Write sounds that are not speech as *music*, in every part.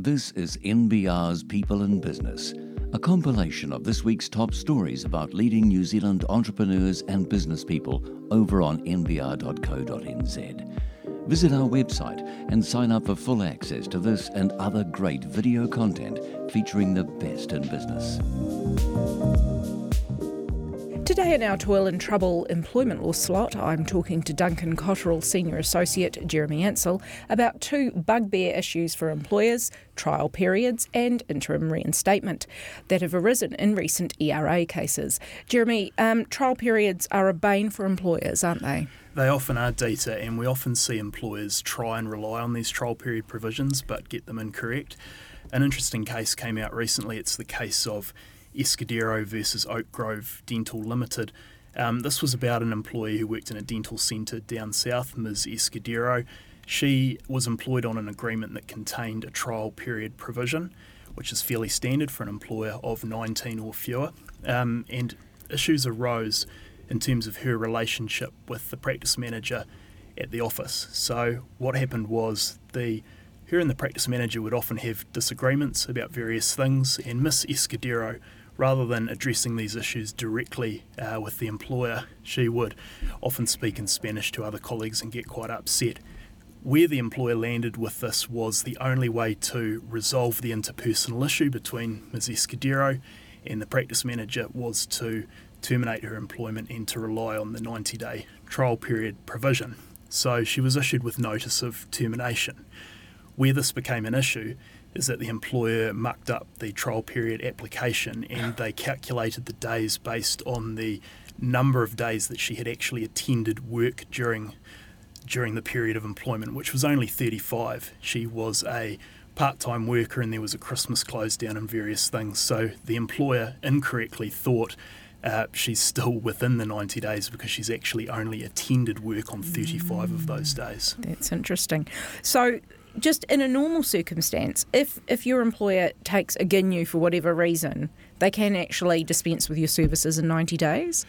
This is NBR's People in Business, a compilation of this week's top stories about leading New Zealand entrepreneurs and business people over on nbr.co.nz. Visit our website and sign up for full access to this and other great video content featuring the best in business. Today in our Toil and Trouble employment law slot, I'm talking to Duncan Cotterill, Senior Associate Jeremy Ansell, about two bugbear issues for employers trial periods and interim reinstatement that have arisen in recent ERA cases. Jeremy, um, trial periods are a bane for employers, aren't they? They often are, Dita, and we often see employers try and rely on these trial period provisions but get them incorrect. An interesting case came out recently. It's the case of Escudero versus Oak Grove Dental Limited. Um, this was about an employee who worked in a dental centre down south, Ms. Escudero. She was employed on an agreement that contained a trial period provision, which is fairly standard for an employer of 19 or fewer. Um, and issues arose in terms of her relationship with the practice manager at the office. So, what happened was the her and the practice manager would often have disagreements about various things, and Miss Escudero rather than addressing these issues directly uh, with the employer, she would often speak in Spanish to other colleagues and get quite upset. Where the employer landed with this was the only way to resolve the interpersonal issue between Ms. Escudero and the practice manager was to terminate her employment and to rely on the 90 day trial period provision. So she was issued with notice of termination. Where this became an issue is that the employer mucked up the trial period application and they calculated the days based on the number of days that she had actually attended work during during the period of employment, which was only 35. She was a part-time worker and there was a Christmas close down and various things. So the employer incorrectly thought uh, she's still within the 90 days because she's actually only attended work on 35 of those days. That's interesting. So just in a normal circumstance, if if your employer takes again you for whatever reason, they can actually dispense with your services in 90 days?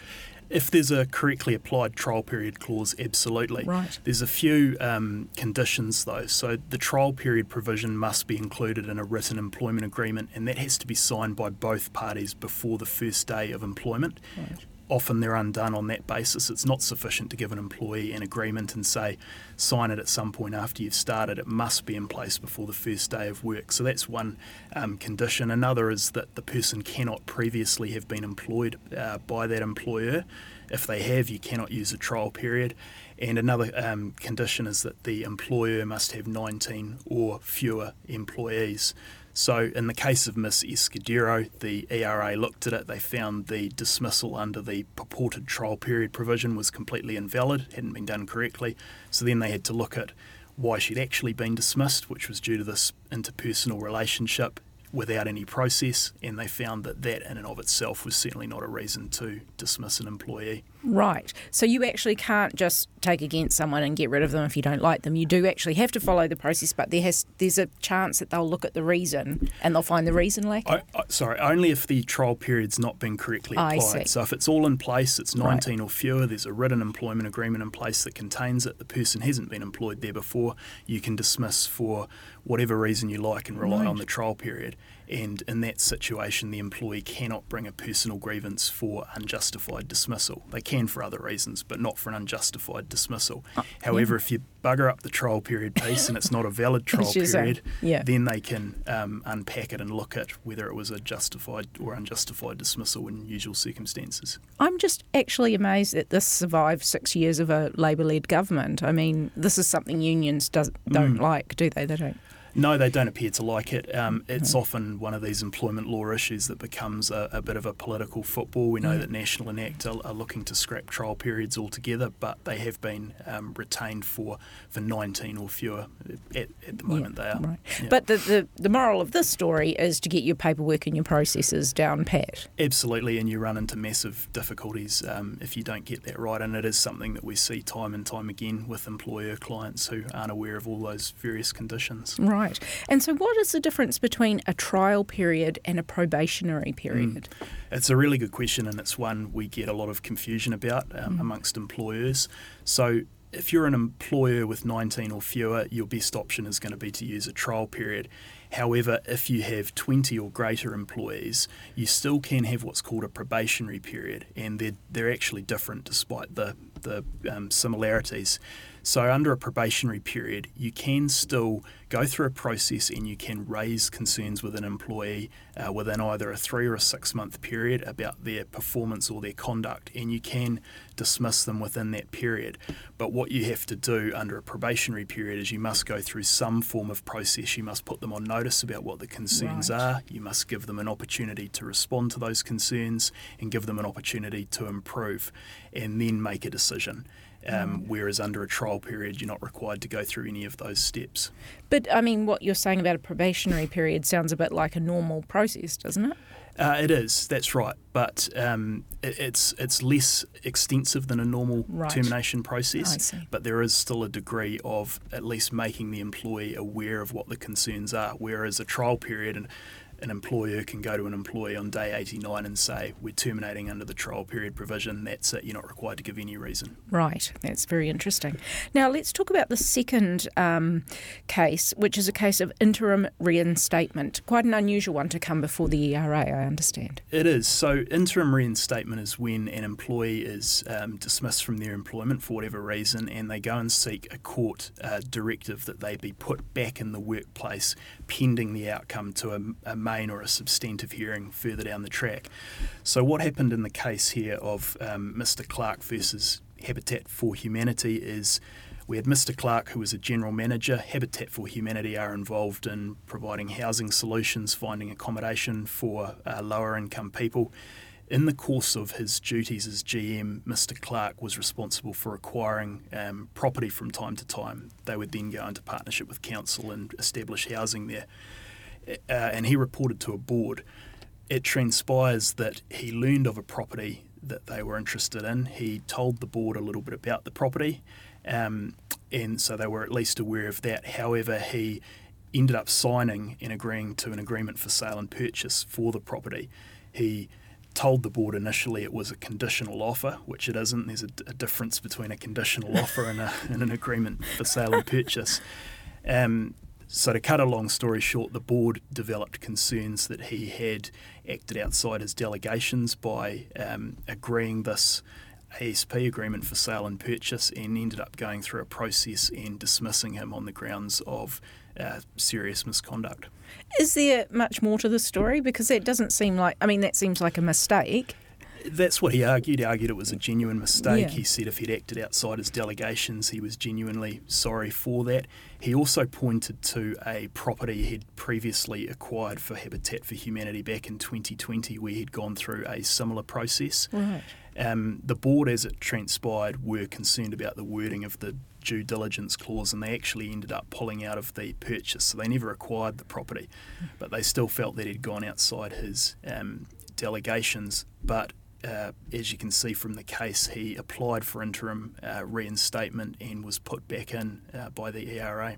If there's a correctly applied trial period clause, absolutely. Right. There's a few um, conditions though. So the trial period provision must be included in a written employment agreement, and that has to be signed by both parties before the first day of employment. Right often they're undone on that basis. It's not sufficient to give an employee an agreement and say, sign it at some point after you've started. It must be in place before the first day of work. So that's one um, condition. Another is that the person cannot previously have been employed uh, by that employer. If they have, you cannot use a trial period. And another um, condition is that the employer must have 19 or fewer employees. So, in the case of Miss Escudero, the ERA looked at it. They found the dismissal under the purported trial period provision was completely invalid, hadn't been done correctly. So, then they had to look at why she'd actually been dismissed, which was due to this interpersonal relationship without any process, and they found that that in and of itself was certainly not a reason to dismiss an employee. Right. So you actually can't just take against someone and get rid of them if you don't like them. You do actually have to follow the process, but there has there's a chance that they'll look at the reason and they'll find the reason lacking. I, I, sorry, only if the trial period's not been correctly applied. So if it's all in place, it's 19 right. or fewer, there's a written employment agreement in place that contains it, the person hasn't been employed there before, you can dismiss for whatever reason you like and rely right. on the trial period. And in that situation, the employee cannot bring a personal grievance for unjustified dismissal. They can for other reasons, but not for an unjustified dismissal. Uh, However, yeah. if you bugger up the trial period piece and it's not a valid *laughs* trial period, yeah. then they can um, unpack it and look at whether it was a justified or unjustified dismissal in usual circumstances. I'm just actually amazed that this survived six years of a Labour led government. I mean, this is something unions does, don't mm. like, do they? They don't. No, they don't appear to like it. Um, it's mm. often one of these employment law issues that becomes a, a bit of a political football. We know mm. that National and ACT are, are, looking to scrap trial periods altogether, but they have been um, retained for, for 19 or fewer. At, at the moment, yeah, they are. Right. Yeah. But the, the, the moral of this story is to get your paperwork and your processes down pat. Absolutely, and you run into massive difficulties um, if you don't get that right. And it is something that we see time and time again with employer clients who aren't aware of all those various conditions. Right. Right. And so, what is the difference between a trial period and a probationary period? Mm. It's a really good question, and it's one we get a lot of confusion about um, mm. amongst employers. So, if you're an employer with 19 or fewer, your best option is going to be to use a trial period. However, if you have 20 or greater employees, you still can have what's called a probationary period, and they're, they're actually different despite the, the um, similarities. So, under a probationary period, you can still go through a process and you can raise concerns with an employee uh, within either a three or a six month period about their performance or their conduct, and you can dismiss them within that period. But what you have to do under a probationary period is you must go through some form of process. You must put them on notice about what the concerns Right. are. You must give them an opportunity to respond to those concerns and give them an opportunity to improve and then make a decision. Um, whereas under a trial period, you're not required to go through any of those steps. But I mean, what you're saying about a probationary period sounds a bit like a normal process, doesn't it? Uh, it is, that's right, but um, it, it's it's less extensive than a normal Right. termination process. I see. But there is still a degree of at least making the employee aware of what the concerns are. Whereas a trial period, and an employer can go to an employee on day 89 and say, "We're terminating under the trial period provision. That's it. You're not required to give any reason." Right, that's very interesting. Now, let's talk about the second um, case, which is a case of interim reinstatement. Quite an unusual one to come before the ERA, I understand. It is. So, interim reinstatement is when an employee is um, dismissed from their employment for whatever reason and they go and seek a court uh, directive that they be put back in the workplace pending the outcome to a, a main or a substantive hearing further down the track. So, what happened in the case here of um, Mr. Clark versus Habitat for Humanity is we had Mr. Clark, who was a general manager. Habitat for Humanity are involved in providing housing solutions, finding accommodation for uh, lower income people. In the course of his duties as GM, Mr. Clark was responsible for acquiring um, property from time to time. They would then go into partnership with council and establish housing there. Uh, and he reported to a board. It transpires that he learned of a property that they were interested in. He told the board a little bit about the property, um, and so they were at least aware of that. However, he ended up signing and agreeing to an agreement for sale and purchase for the property. He told the board initially it was a conditional offer, which it isn't. There's a, a difference between a conditional offer and, a, and an agreement for sale and purchase. Um, so, to cut a long story short, the board developed concerns that he had acted outside his delegations by um, agreeing this ASP agreement for sale and purchase and ended up going through a process and dismissing him on the grounds of uh, serious misconduct. Is there much more to the story? Because that doesn't seem like, I mean, that seems like a mistake. That's what he argued. He argued it was a genuine mistake. Yeah. He said if he'd acted outside his delegations, he was genuinely sorry for that. He also pointed to a property he'd previously acquired for Habitat for Humanity back in 2020, where he'd gone through a similar process. Right. Um, the board, as it transpired, were concerned about the wording of the due diligence clause, and they actually ended up pulling out of the purchase. So they never acquired the property, but they still felt that he'd gone outside his um, delegations. But uh, as you can see from the case, he applied for interim uh, reinstatement and was put back in uh, by the ERA.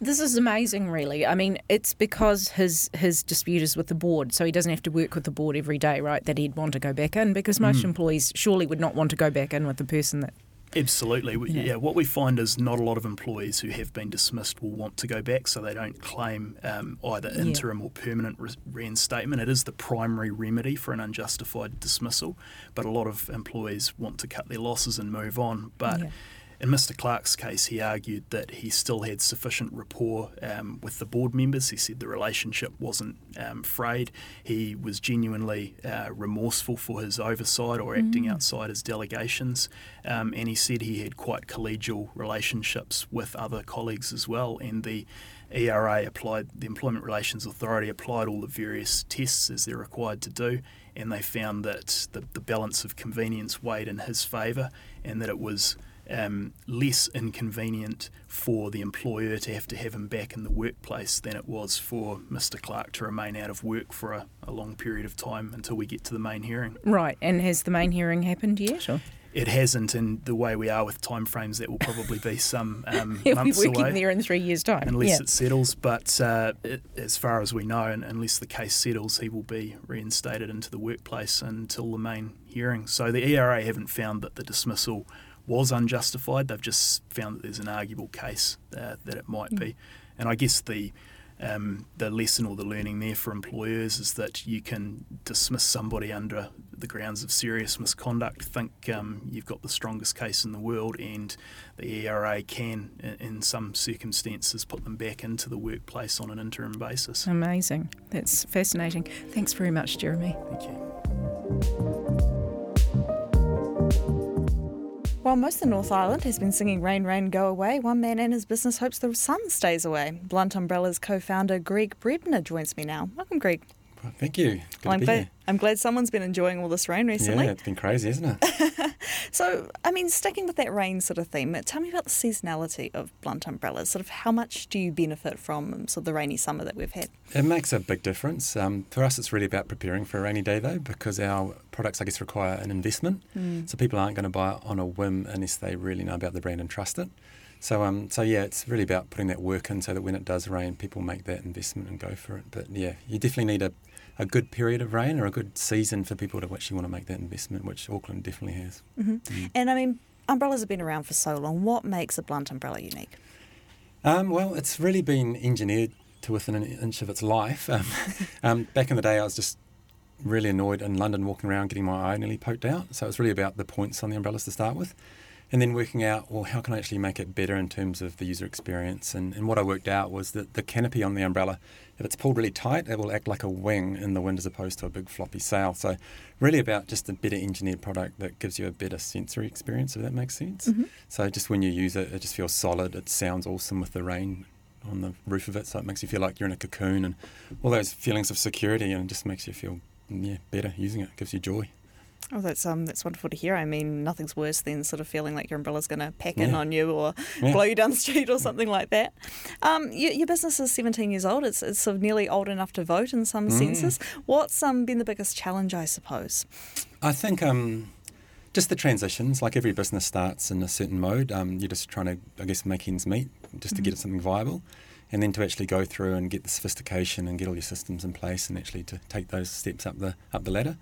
This is amazing, really. I mean, it's because his his dispute is with the board, so he doesn't have to work with the board every day, right? That he'd want to go back in, because most employees surely would not want to go back in with the person that. Absolutely. We- Yeah. Yeah. what we find is not a lot of employees who have been dismissed will want to go back, so they don't claim um, either Yeah. interim or permanent re- reinstatement. It is the primary remedy for an unjustified dismissal, but a lot of employees want to cut their losses and move on. But Yeah. In Mr. Clark's case, he argued that he still had sufficient rapport um, with the board members. He said the relationship wasn't um, frayed. He was genuinely uh, remorseful for his oversight or acting outside his delegations. Um, and he said he had quite collegial relationships with other colleagues as well. And the ERA applied, the Employment Relations Authority applied all the various tests as they're required to do. And they found that the, the balance of convenience weighed in his favour and that it was um, less inconvenient for the employer to have to have him back in the workplace than it was for Mr. Clark to remain out of work for a, a long period of time until we get to the main hearing. Right, and has the main hearing happened yet? Or? It hasn't, and the way we are with timeframes, that will probably be some *laughs* um, He'll be months working away. there in three years' time. Unless yeah. it settles, but uh, it, as far as we know, and unless the case settles, he will be reinstated into the workplace until the main hearing. So the ERA haven't found that the dismissal was unjustified. They've just found that there's an arguable case uh, that it might be. And I guess the Um, the lesson or the learning there for employers is that you can dismiss somebody under the grounds of serious misconduct, think um, you've got the strongest case in the world, and the ERA can, in, in some circumstances, put them back into the workplace on an interim basis. Amazing. That's fascinating. Thanks very much, Jeremy. Thank you. While most of North Island has been singing Rain, Rain, Go Away, one man and his business hopes the sun stays away. Blunt Umbrella's co founder Greig Brebner joins me now. Welcome, Greig. Well, thank you. Good I'm, to be here. I'm glad someone's been enjoying all this rain recently. Yeah, it's been crazy, isn't it? *laughs* So, I mean, sticking with that rain sort of theme, tell me about the seasonality of Blunt Umbrellas. Sort of how much do you benefit from sort of the rainy summer that we've had? it makes a big difference. Um, for us, it's really about preparing for a rainy day, though, because our products, I guess, require an investment. So people aren't going to buy it on a whim unless they really know about the brand and trust it. So, um, so yeah, it's really about putting that work in so that when it does rain, people make that investment and go for it. But yeah, you definitely need a, a good period of rain or a good season for people to actually want to make that investment, which Auckland definitely has. And I mean, umbrellas have been around for so long. What makes a blunt umbrella unique? Um, well, it's really been engineered to within an inch of its life. Um, *laughs* um, back in the day, I was just really annoyed in London walking around getting my eye nearly poked out. So it's really about the points on the umbrellas to start with. And then working out, well, how can I actually make it better in terms of the user experience? And, and what I worked out was that the canopy on the umbrella, if it's pulled really tight, it will act like a wing in the wind as opposed to a big floppy sail. So, really about just a better engineered product that gives you a better sensory experience, if that makes sense. Mm-hmm. So, just when you use it, it just feels solid. It sounds awesome with the rain on the roof of it. So, it makes you feel like you're in a cocoon and all those feelings of security and it just makes you feel yeah, better using it. gives you joy. Oh, that's um, that's wonderful to hear. I mean, nothing's worse than sort of feeling like your umbrella's going to pack in Yeah. on you or Yeah. blow you down the street or something like that. Um, your, your business is 17 years old. It's, it's sort of nearly old enough to vote in some Mm. senses. What's um, been the biggest challenge, I suppose? I think um, just the transitions, like every business starts in a certain mode. Um, you're just trying to, I guess, make ends meet just to get something viable. And then to actually go through and get the sophistication and get all your systems in place and actually to take those steps up the up the ladder.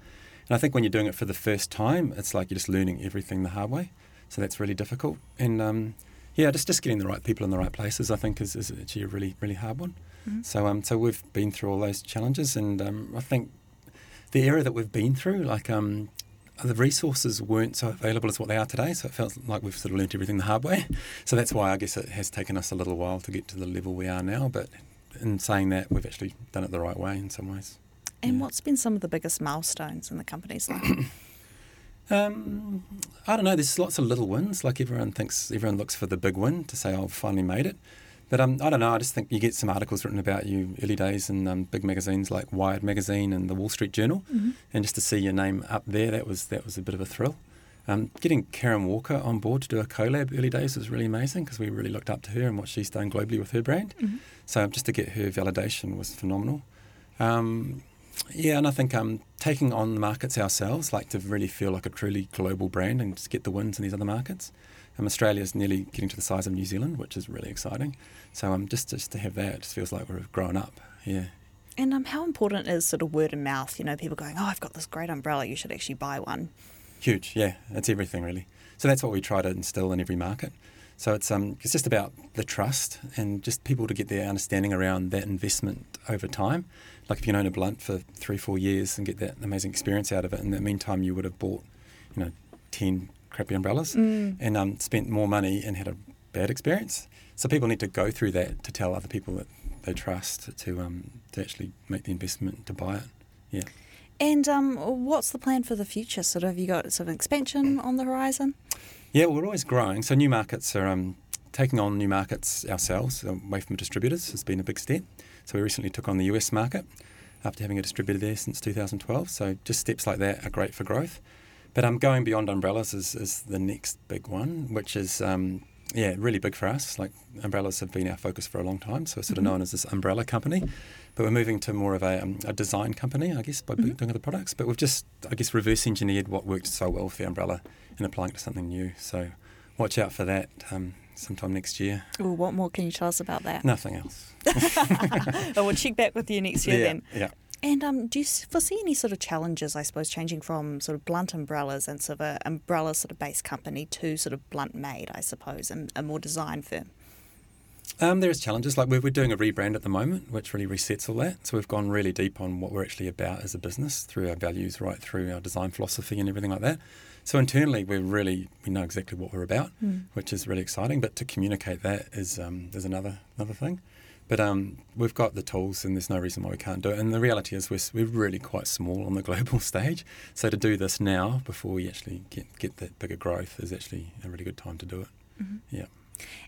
And I think when you're doing it for the first time, it's like you're just learning everything the hard way. So that's really difficult. And um, yeah, just, just getting the right people in the right places, I think, is, is actually a really, really hard one. So um, so we've been through all those challenges, and um, I think the era that we've been through, like um, the resources weren't so available as what they are today. So it felt like we've sort of learnt everything the hard way. So that's why I guess it has taken us a little while to get to the level we are now. But in saying that, we've actually done it the right way in some ways. And what's been some of the biggest milestones in the company's life? *coughs* Um, I don't know. There's lots of little wins. Like everyone thinks, everyone looks for the big win to say, "Oh, I've finally made it." But um, I don't know. I just think you get some articles written about you early days in um, big magazines like Wired magazine and the Wall Street Journal, and just to see your name up there, that was that was a bit of a thrill. Um, getting Karen Walker on board to do a collab early days was really amazing because we really looked up to her and what she's done globally with her brand. So just to get her validation was phenomenal. Um, yeah, and I think um, taking on the markets ourselves, like to really feel like a truly global brand and just get the wins in these other markets. Um, is nearly getting to the size of New Zealand, which is really exciting. So um, just just to have that, it just feels like we've grown up. Yeah. and um, how important is sort of word of mouth? You know, people going, "Oh, I've got this great umbrella. You should actually buy one." Huge, yeah. It's everything really. So that's what we try to instill in every market. So it's um it's just about the trust and just people to get their understanding around that investment over time. Like if you own a blunt for three, four years and get that amazing experience out of it, in the meantime you would have bought, you know, ten crappy umbrellas and um, spent more money and had a bad experience. So people need to go through that to tell other people that they trust to um to actually make the investment to buy it. Yeah. And um, what's the plan for the future? Sort of, have you got sort of expansion on the horizon? Yeah, well, we're always growing. So new markets are um, taking on new markets ourselves away from distributors has been a big step. So we recently took on the US market after having a distributor there since 2012. So just steps like that are great for growth. But um, going beyond umbrellas is, is the next big one, which is um, yeah really big for us. Like umbrellas have been our focus for a long time, so we're sort of known as this umbrella company. But we're moving to more of a, um, a design company, I guess, by doing other products. But we've just, I guess, reverse engineered what worked so well for the umbrella and applying it to something new. So watch out for that um, sometime next year. Ooh, what more can you tell us about that? Nothing else. *laughs* oh, we'll check back with you next year yeah, then. yeah. And um, do you foresee any sort of challenges, I suppose, changing from sort of blunt umbrellas and sort of a umbrella sort of based company to sort of blunt made, I suppose, and a more design firm? Um, there's challenges. Like we're, we're doing a rebrand at the moment, which really resets all that. So we've gone really deep on what we're actually about as a business through our values, right through our design philosophy and everything like that. So internally, we're really we know exactly what we're about, mm. which is really exciting. But to communicate that is um, is another another thing. But um, we've got the tools, and there's no reason why we can't do it. And the reality is, we're, we're really quite small on the global *laughs* stage. So to do this now, before we actually get get that bigger growth, is actually a really good time to do it. Mm-hmm. Yeah.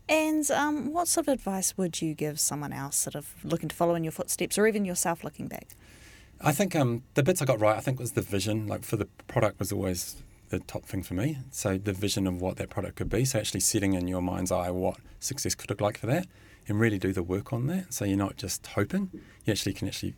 And um, what sort of advice would you give someone else sort of looking to follow in your footsteps or even yourself looking back? I think um, the bits I got right, I think, was the vision. Like for the product was always the top thing for me. So the vision of what that product could be. So actually setting in your mind's eye what success could look like for that and really do the work on that. So you're not just hoping, you actually can actually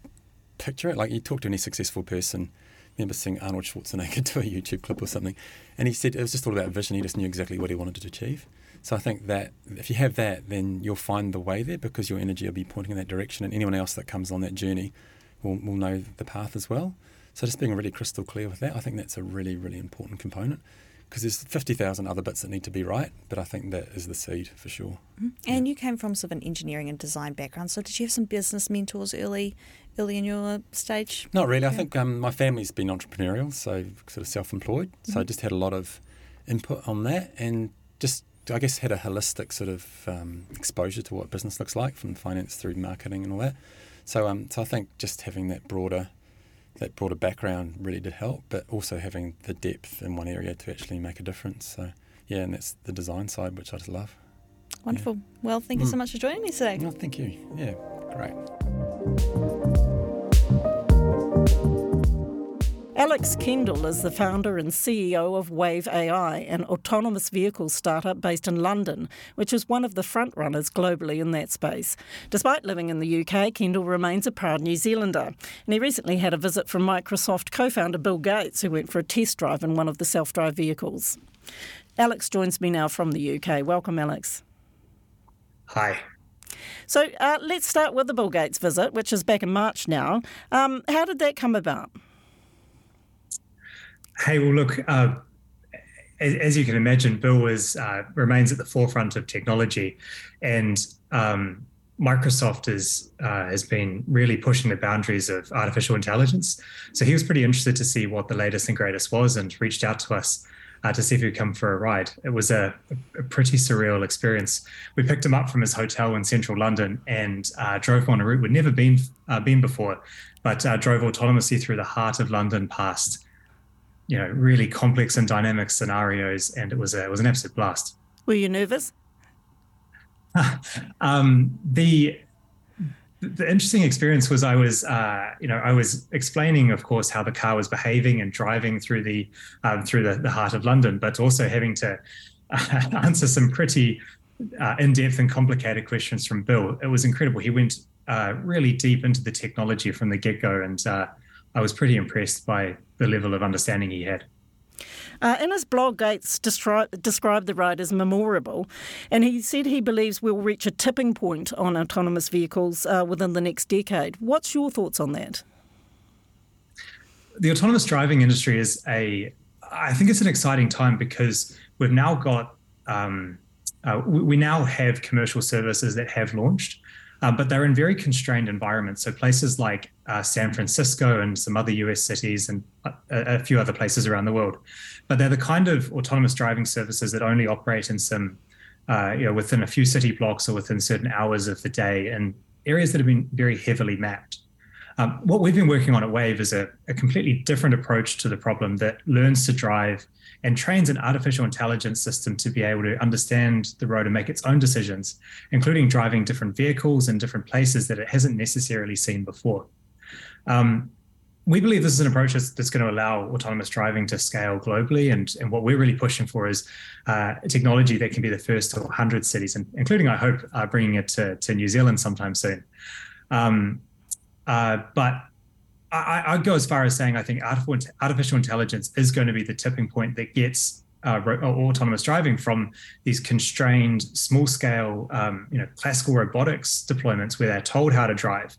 picture it. Like you talk to any successful person, I remember seeing Arnold Schwarzenegger *laughs* do a YouTube clip or something, and he said it was just all about vision. He just knew exactly what he wanted to achieve. So I think that if you have that, then you'll find the way there because your energy will be pointing in that direction, and anyone else that comes on that journey will, will know the path as well. So just being really crystal clear with that, I think that's a really, really important component because there's 50,000 other bits that need to be right, but I think that is the seed for sure. Mm-hmm. And yeah. you came from sort of an engineering and design background, so did you have some business mentors early early in your stage? Not really. Yeah. I think um, my family's been entrepreneurial, so sort of self-employed, mm-hmm. so I just had a lot of input on that and just I guess had a holistic sort of um, exposure to what business looks like from finance through marketing and all that. So um, so I think just having that broader that broader background really did help, but also having the depth in one area to actually make a difference. So yeah, and that's the design side, which I just love. Wonderful. Yeah. Well, thank you so mm. much for joining me today. No, thank you. Yeah, great. Alex Kendall is the founder and CEO of Wayve AI, an autonomous vehicle startup based in London, which is one of the frontrunners globally in that space. Despite living in the UK, Kendall remains a proud New Zealander. And he recently had a visit from Microsoft co founder Bill Gates, who went for a test drive in one of the self drive vehicles. Alex joins me now from the UK. Welcome, Alex. Hi. So uh, let's start with the Bill Gates visit, which is back in March now. Um, how did that come about? Hey, well, look, uh, as, as, you can imagine, Bill is uh, remains at the forefront of technology, and um, Microsoft is, uh, has been really pushing the boundaries of artificial intelligence. So he was pretty interested to see what the latest and greatest was, and reached out to us uh, to see if he'd come for a ride. It was a, a, pretty surreal experience. We picked him up from his hotel in central London and uh, drove him on a route we'd never been uh, been before, but uh, drove autonomously through the heart of London past you know really complex and dynamic scenarios, and it was a, it was an absolute blast. Were you nervous? *laughs* um, the the interesting experience was I was, uh, you know, I was explaining, of course, how the car was behaving and driving through the um, through the, the, heart of London, but also having to uh, *laughs* answer some pretty uh, in-depth and complicated questions from Bill. It was incredible. He went uh, really deep into the technology from the get-go, and uh, I was pretty impressed by the level of understanding he had. Uh, in his blog, Gates described the ride as memorable, and he said he believes we'll reach a tipping point on autonomous vehicles uh, within the next decade. What's your thoughts on that? The autonomous driving industry is a, I think it's an exciting time because we've now got, um, uh, we now have commercial services that have launched uh, but they're in very constrained environments. So places like uh, San Francisco and some other US cities and a, a, few other places around the world. But they're the kind of autonomous driving services that only operate in some, uh, you know, within a few city blocks or within certain hours of the day in areas that have been very heavily mapped. Um, what we've been working on at Wayve is a, a completely different approach to the problem that learns to drive and trains an artificial intelligence system to be able to understand the road and make its own decisions, including driving different vehicles in different places that it hasn't necessarily seen before. Um, we believe this is an approach that's, that's, going to allow autonomous driving to scale globally. And, and what we're really pushing for is uh, technology that can be the first to 100 cities, and including, I hope, uh, bringing it to, to New Zealand sometime soon. Um, uh, but I, would go as far as saying I think artificial intelligence is going to be the tipping point that gets uh, uh, autonomous driving from these constrained, small-scale, um, you know, classical robotics deployments where they're told how to drive,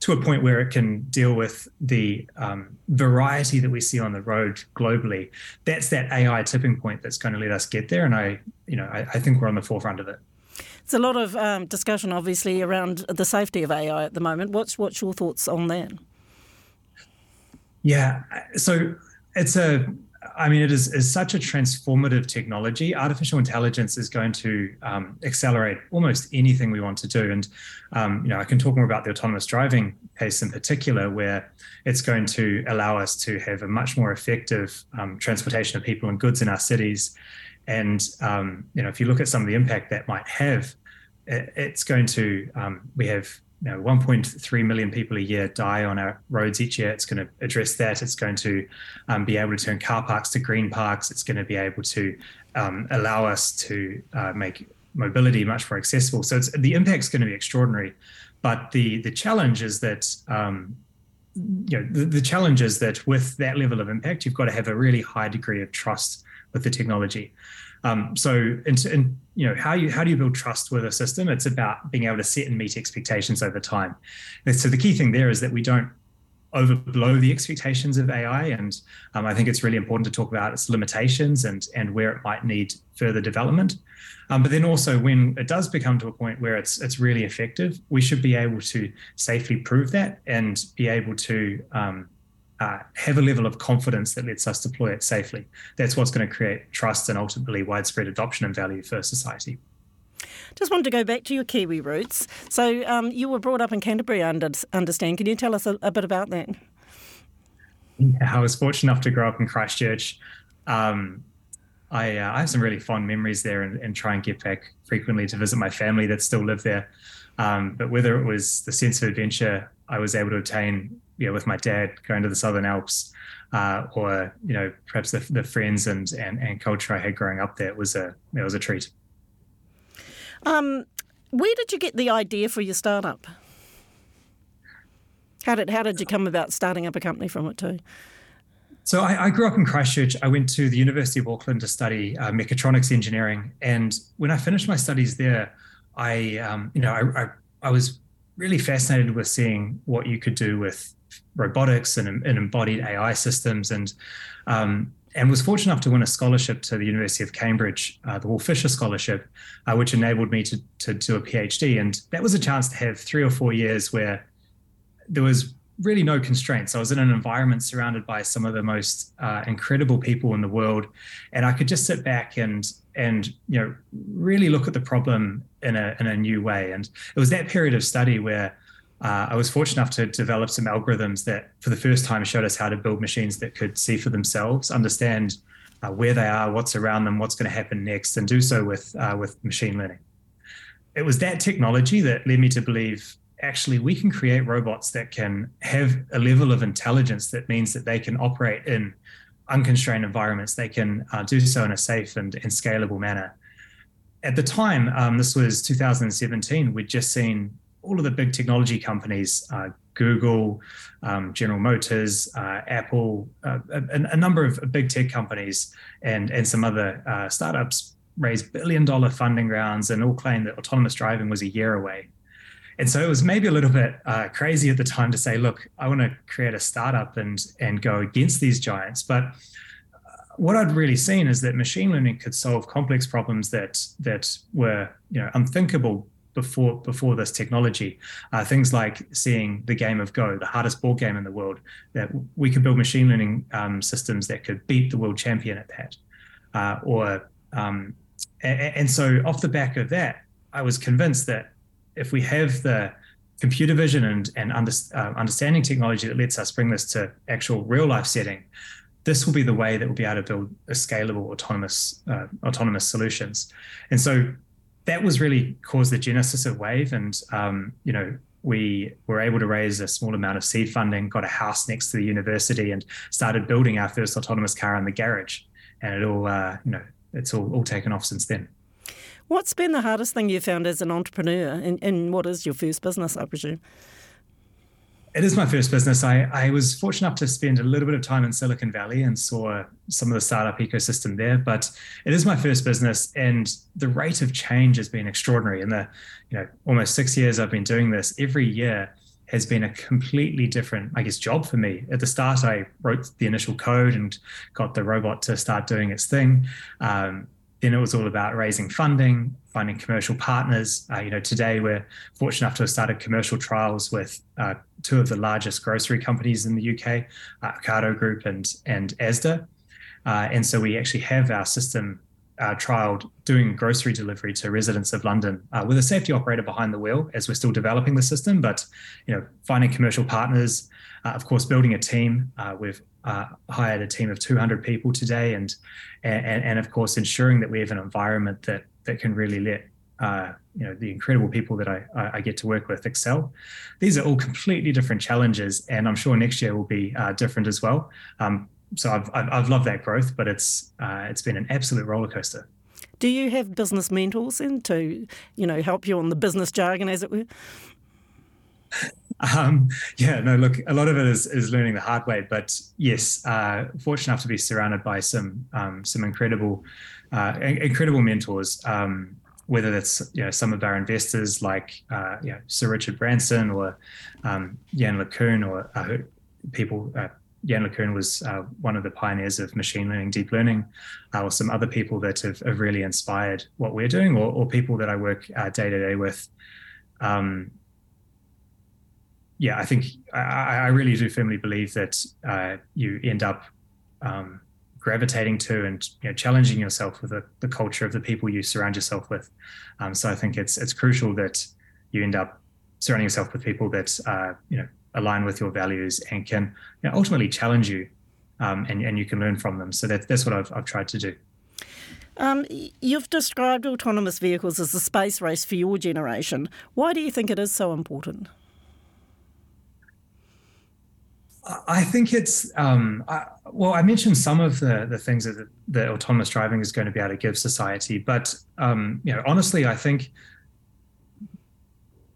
to a point where it can deal with the um, variety that we see on the road globally. That's that AI tipping point that's going to let us get there, and I, you know, I, I think we're on the forefront of it. it's a lot of um, discussion, obviously, around the safety of AI at the moment. What's what's your thoughts on that? Yeah, so it's a I mean, it is, is such a transformative technology. Artificial intelligence is going to um, accelerate almost anything we want to do. And, um, you know, I can talk more about the autonomous driving case in particular, where it's going to allow us to have a much more effective um, transportation of people and goods in our cities. And, um, you know, if you look at some of the impact that might have, it's going to, um, we have know, 1.3 million people a year die on our roads each year. It's going to address that. It's going to um, be able to turn car parks to green parks. It's going to be able to um, allow us to uh, make mobility much more accessible. So the impact is going to be extraordinary. But the the challenge is that um, you know the, the challenge is that with that level of impact, you've got to have a really high degree of trust with the technology. Um, so, you know, how you how do you build trust with a system? It's about being able to set and meet expectations over time. And so, the key thing there is that we don't overblow the expectations of AI, and um, I think it's really important to talk about its limitations and and where it might need further development. Um, but then also, when it does become to a point where it's it's really effective, we should be able to safely prove that and be able to um, uh, have a level of confidence that lets us deploy it safely. That's what's going to create trust and ultimately widespread adoption and value for society. Just wanted to go back to your Kiwi roots. So um, you were brought up in Canterbury, I understand. Can you tell us a, a bit about that? Yeah, I was fortunate enough to grow up in Christchurch. Um, I, uh, I, have some really fond memories there and, and, try and get back frequently to visit my family that still live there. Um, but whether it was the sense of adventure I was able to obtain you know, with my dad going to the Southern Alps, uh, or you know, perhaps the, the friends and, and and culture I had growing up there. It was a it was a treat. Um, where did you get the idea for your startup? How did how did you come about starting up a company from it too? So I, I, grew up in Christchurch. I went to the University of Auckland to study uh, mechatronics engineering, and when I finished my studies there, I um, you know I, I, I was really fascinated with seeing what you could do with robotics and, and embodied AI systems, and um, and was fortunate enough to win a scholarship to the University of Cambridge, uh, the Woolf Fisher Scholarship, uh, which enabled me to to do a PhD, and that was a chance to have three or four years where there was really no constraints. I was in an environment surrounded by some of the most uh, incredible people in the world, and I could just sit back and and you know really look at the problem in a in a new way. And it was that period of study where uh, I was fortunate enough to develop some algorithms that, for the first time, showed us how to build machines that could see for themselves, understand uh, where they are, what's around them, what's going to happen next, and do so with uh, with machine learning. It was that technology that led me to believe actually we can create robots that can have a level of intelligence that means that they can operate in unconstrained environments. They can uh, do so in a safe and, and scalable manner. At the time, um, this was 2017, we'd just seen all of the big technology companies, uh, Google, um, General Motors, uh, Apple, uh, a, a, number of big tech companies, and and some other uh, startups raised billion dollar funding rounds and all claimed that autonomous driving was a year away. And so it was maybe a little bit uh, crazy at the time to say, look, I want to create a startup and and go against these giants, but uh, what I'd really seen is that machine learning could solve complex problems that that were you know unthinkable before before this technology. Uh, things like seeing the game of Go, the hardest board game in the world, that we could build machine learning um, systems that could beat the world champion at that. Uh, or um, and, and, so off the back of that, I was convinced that if we have the computer vision and and under, uh, understanding technology that lets us bring this to actual real life setting, this will be the way that we'll be able to build a scalable autonomous uh, autonomous solutions. And so that was really caused the genesis of Wayve. And, um, you know, we were able to raise a small amount of seed funding, got a house next to the university, and started building our first autonomous car in the garage. And it all, uh, you know, it's all, all taken off since then. What's been the hardest thing you found as an entrepreneur, and, and what is your first business, I presume? It is my first business. I, I was fortunate enough to spend a little bit of time in Silicon Valley and saw some of the startup ecosystem there. But it is my first business, and the rate of change has been extraordinary. In the you know almost six years I've been doing this, every year has been a completely different, I guess, job for me. At the start, I wrote the initial code and got the robot to start doing its thing. Um, then it was all about raising funding. Finding commercial partners. Uh, you know, today we're fortunate enough to have started commercial trials with uh, two of the largest grocery companies in the UK, uh, Ocado Group and and Asda, uh, and so we actually have our system uh, trialed doing grocery delivery to residents of London uh, with a safety operator behind the wheel as we're still developing the system. But you know, finding commercial partners, uh, of course, building a team. Uh, we've uh, hired a team of 200 people today, and, and and of course, ensuring that we have an environment that that can really let uh, you know the incredible people that I, I get to work with excel. These are all completely different challenges, and I'm sure next year will be different as well. Um, so I've, I've, I've loved that growth, but it's uh, it's been an absolute roller coaster. Do you have business mentors in to you know help you on the business jargon, as it were? Um, yeah, no, look, a lot of it is, is learning the hard way, but yes, uh, fortunate enough to be surrounded by some um, some incredible uh, incredible mentors. Um, whether that's you know some of our investors like uh, you know, Sir Richard Branson or um, Yann LeCun or uh, people uh, Yann LeCun was uh, one of the pioneers of machine learning, deep learning, uh, or some other people that have, have, really inspired what we're doing, or, or people that I work day to day with. Um, yeah, I think I, I, really do firmly believe that you end up um, gravitating to and you know, challenging yourself with the, the, culture of the people you surround yourself with. Um, so I think it's it's crucial that you end up surrounding yourself with people that uh, you know align with your values and can you know, ultimately challenge you um, and, and you can learn from them. So that, that's what I've, I've tried to do. Um, you've described autonomous vehicles as a space race for your generation. Why do you think it is so important? I think it's um, I, well. I mentioned some of the the things that the autonomous driving is going to be able to give society, but um, you know, honestly, I think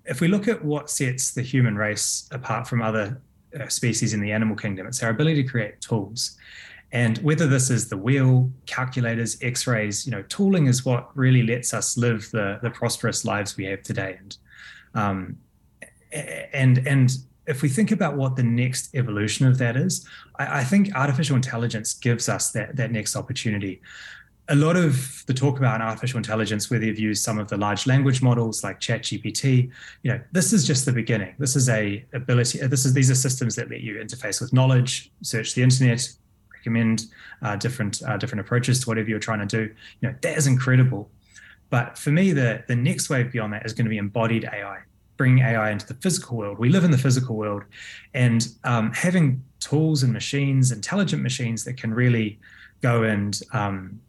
if we look at what sets the human race apart from other uh, species in the animal kingdom, it's our ability to create tools. And whether this is the wheel, calculators, X-rays, you know, tooling is what really lets us live the the prosperous lives we have today. And um, and and if we think about what the next evolution of that is, I, I think artificial intelligence gives us that that next opportunity a lot of the talk about artificial intelligence, whether you've used some of the large language models like ChatGPT, you know, this is just the beginning. This is a ability. This is these are systems that let you interface with knowledge, search the internet, recommend uh, different uh, different approaches to whatever you're trying to do. You know, that is incredible. But for me, the the next wave beyond that is going to be embodied AI, bringing AI into the physical world. We live in the physical world, and um, having tools and machines, intelligent machines that can really go and um,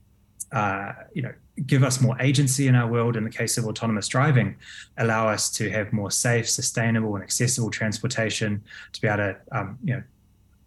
uh, you know, give us more agency in our world in the case of autonomous driving, allow us to have more safe, sustainable, and accessible transportation, to be able to, um, you know,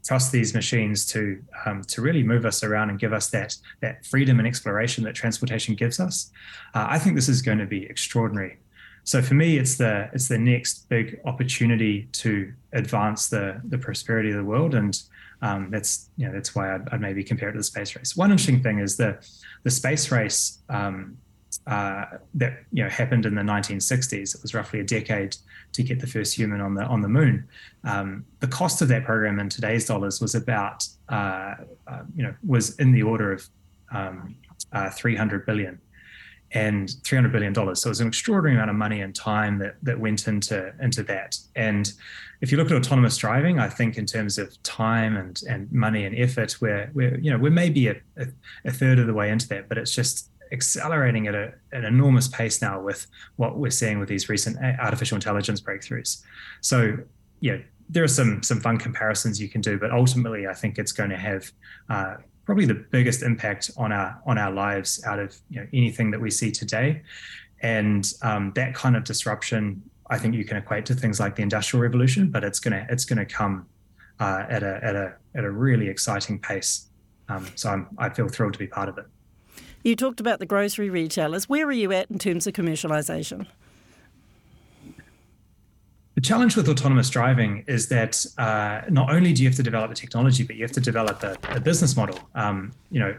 trust these machines to um, to really move us around and give us that that freedom and exploration that transportation gives us. Uh, I think this is going to be extraordinary. So for me, it's the it's the next big opportunity to advance the the prosperity of the world, and um, that's you know that's why I'd, I'd, maybe compare it to the space race. One interesting thing is the the space race um, uh, that you know happened in the 1960s. It was roughly a decade to get the first human on the on the moon. Um, the cost of that program in today's dollars was about uh, uh, you know was in the order of um, uh, 300 billion and 300 billion dollars. So it was an extraordinary amount of money and time that that went into into that. And if you look at autonomous driving, I think in terms of time and and money and effort, we're we're you know we're maybe a, a, a third of the way into that, but it's just accelerating at a, an enormous pace now with what we're seeing with these recent artificial intelligence breakthroughs. So yeah, there are some some fun comparisons you can do, but ultimately, I think it's going to have uh, probably the biggest impact on our on our lives out of you know, anything that we see today. And um, that kind of disruption, I think you can equate to things like the Industrial Revolution, but it's gonna it's gonna come uh, at a at a at a really exciting pace. Um, so I'm, I feel thrilled to be part of it. You talked about the grocery retailers. Where are you at in terms of commercialisation? The challenge with autonomous driving is that uh, not only do you have to develop the technology, but you have to develop a business model. Um, you know,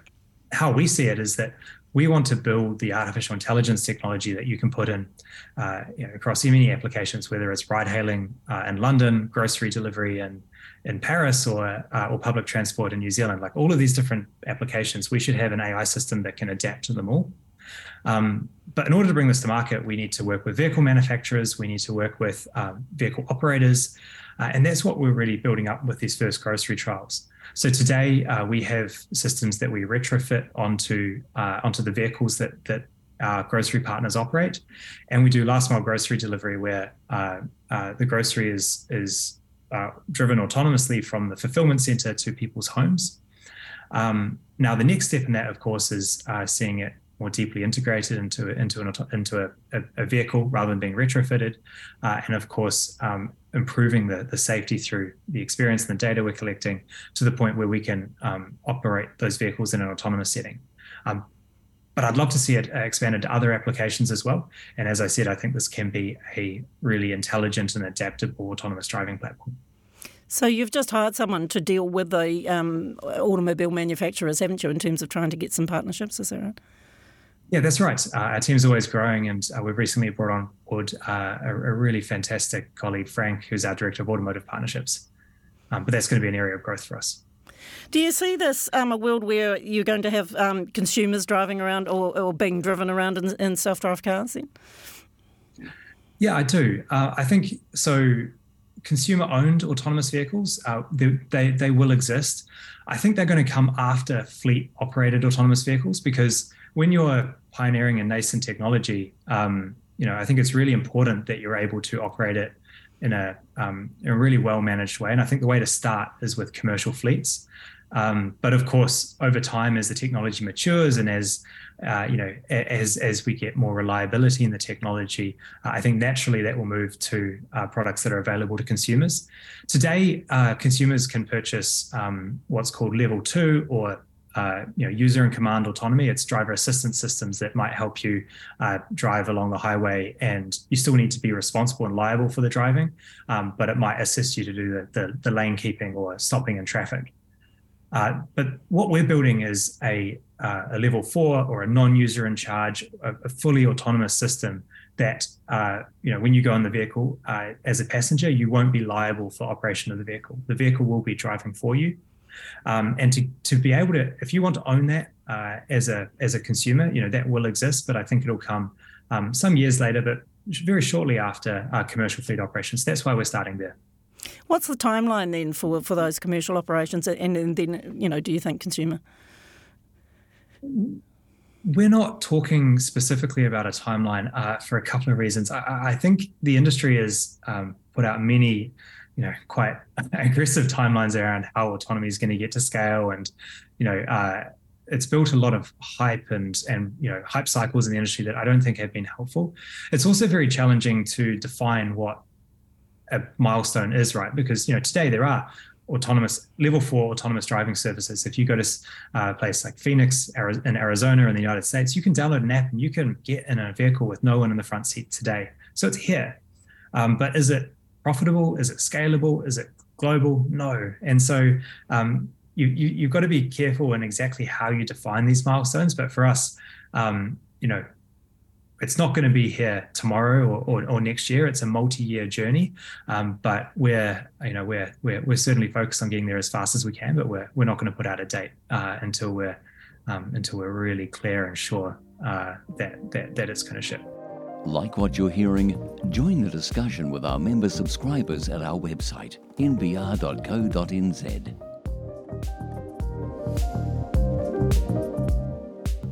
how we see it is that we want to build the artificial intelligence technology that you can put in uh, you know, across many applications, whether it's ride hailing uh, in London, grocery delivery in, in Paris, or, uh, or public transport in New Zealand. Like all of these different applications, we should have an AI system that can adapt to them all. Um, but in order to bring this to market, we need to work with vehicle manufacturers, we need to work with um, vehicle operators, uh, and that's what we're really building up with these first grocery trials. So today uh, we have systems that we retrofit onto uh, onto the vehicles that that our grocery partners operate, and we do last mile grocery delivery where uh, uh, the grocery is is uh, driven autonomously from the fulfillment center to people's homes. Um, now, the next step in that, of course, is seeing it more deeply integrated into into an into a, a, a vehicle rather than being retrofitted, uh, and of course um, improving the the safety through the experience and the data we're collecting to the point where we can um, operate those vehicles in an autonomous setting. Um, but I'd love to see it expanded to other applications as well. And as I said, I think this can be a really intelligent and adaptable autonomous driving platform. So you've just hired someone to deal with the um, automobile manufacturers, haven't you, in terms of trying to get some partnerships? Is that right? Yeah, that's right. Uh, our team's always growing, and uh, we've recently brought on board uh, a, a, really fantastic colleague, Frank, who's our director of automotive partnerships. Um, but that's going to be an area of growth for us. Do you see this um, a world where you're going to have um, consumers driving around or, or being driven around in, in self-drive cars? Then? Yeah, I do. Uh, I think so. Consumer-owned autonomous vehicles, uh, they, they they will exist. I think they're going to come after fleet-operated autonomous vehicles because when you're pioneering a nascent technology, um, you know, I think it's really important that you're able to operate it in a, um, in a really well managed way. And I think the way to start is with commercial fleets. Um, but of course, over time, as the technology matures and as uh, you know, as as we get more reliability in the technology, uh, I think naturally that will move to uh, products that are available to consumers. Today, uh, consumers can purchase um, what's called level two or uh, you know, user and command autonomy. It's driver assistance systems that might help you uh, drive along the highway, and you still need to be responsible and liable for the driving, um, but it might assist you to do the, the, the lane keeping or stopping in traffic. Uh, but what we're building is a, uh, a level four or a non-user in charge, a, a fully autonomous system that uh, you know when you go in the vehicle uh, as a passenger, you won't be liable for operation of the vehicle. The vehicle will be driving for you. Um, and to, to be able to, if you want to own that uh, as a as a consumer, you know that will exist, but I think it'll come um, some years later, but very shortly after uh, commercial fleet operations. That's why we're starting there. What's the timeline then for for those commercial operations, and, and then you know, do you think consumer? We're not talking specifically about a timeline uh, for a couple of reasons. I, I think the industry has um, put out many you know quite *laughs* aggressive timelines around how autonomy is going to get to scale and you know uh, it's built a lot of hype and and you know hype cycles in the industry that I don't think have been helpful. It's also very challenging to define what a milestone is, right? Because you know today there are autonomous level four autonomous driving services. If you go to uh, a place like Phoenix in Arizona in the United States, you can download an app and you can get in a vehicle with no one in the front seat today. So it's here, um, but is it profitable? Is it scalable? Is it global? No. And so um, you, you have got to be careful in exactly how you define these milestones. But for us, um, you know, it's not going to be here tomorrow or, or, or next year. It's a multi-year journey, um, but we're you know we're, we're we're certainly focused on getting there as fast as we can. But we're we're not going to put out a date uh, until we're um, until we're really clear and sure uh, that that that it's going to ship. Like what you're hearing? Join the discussion with our member subscribers at our website, nbr.co.nz.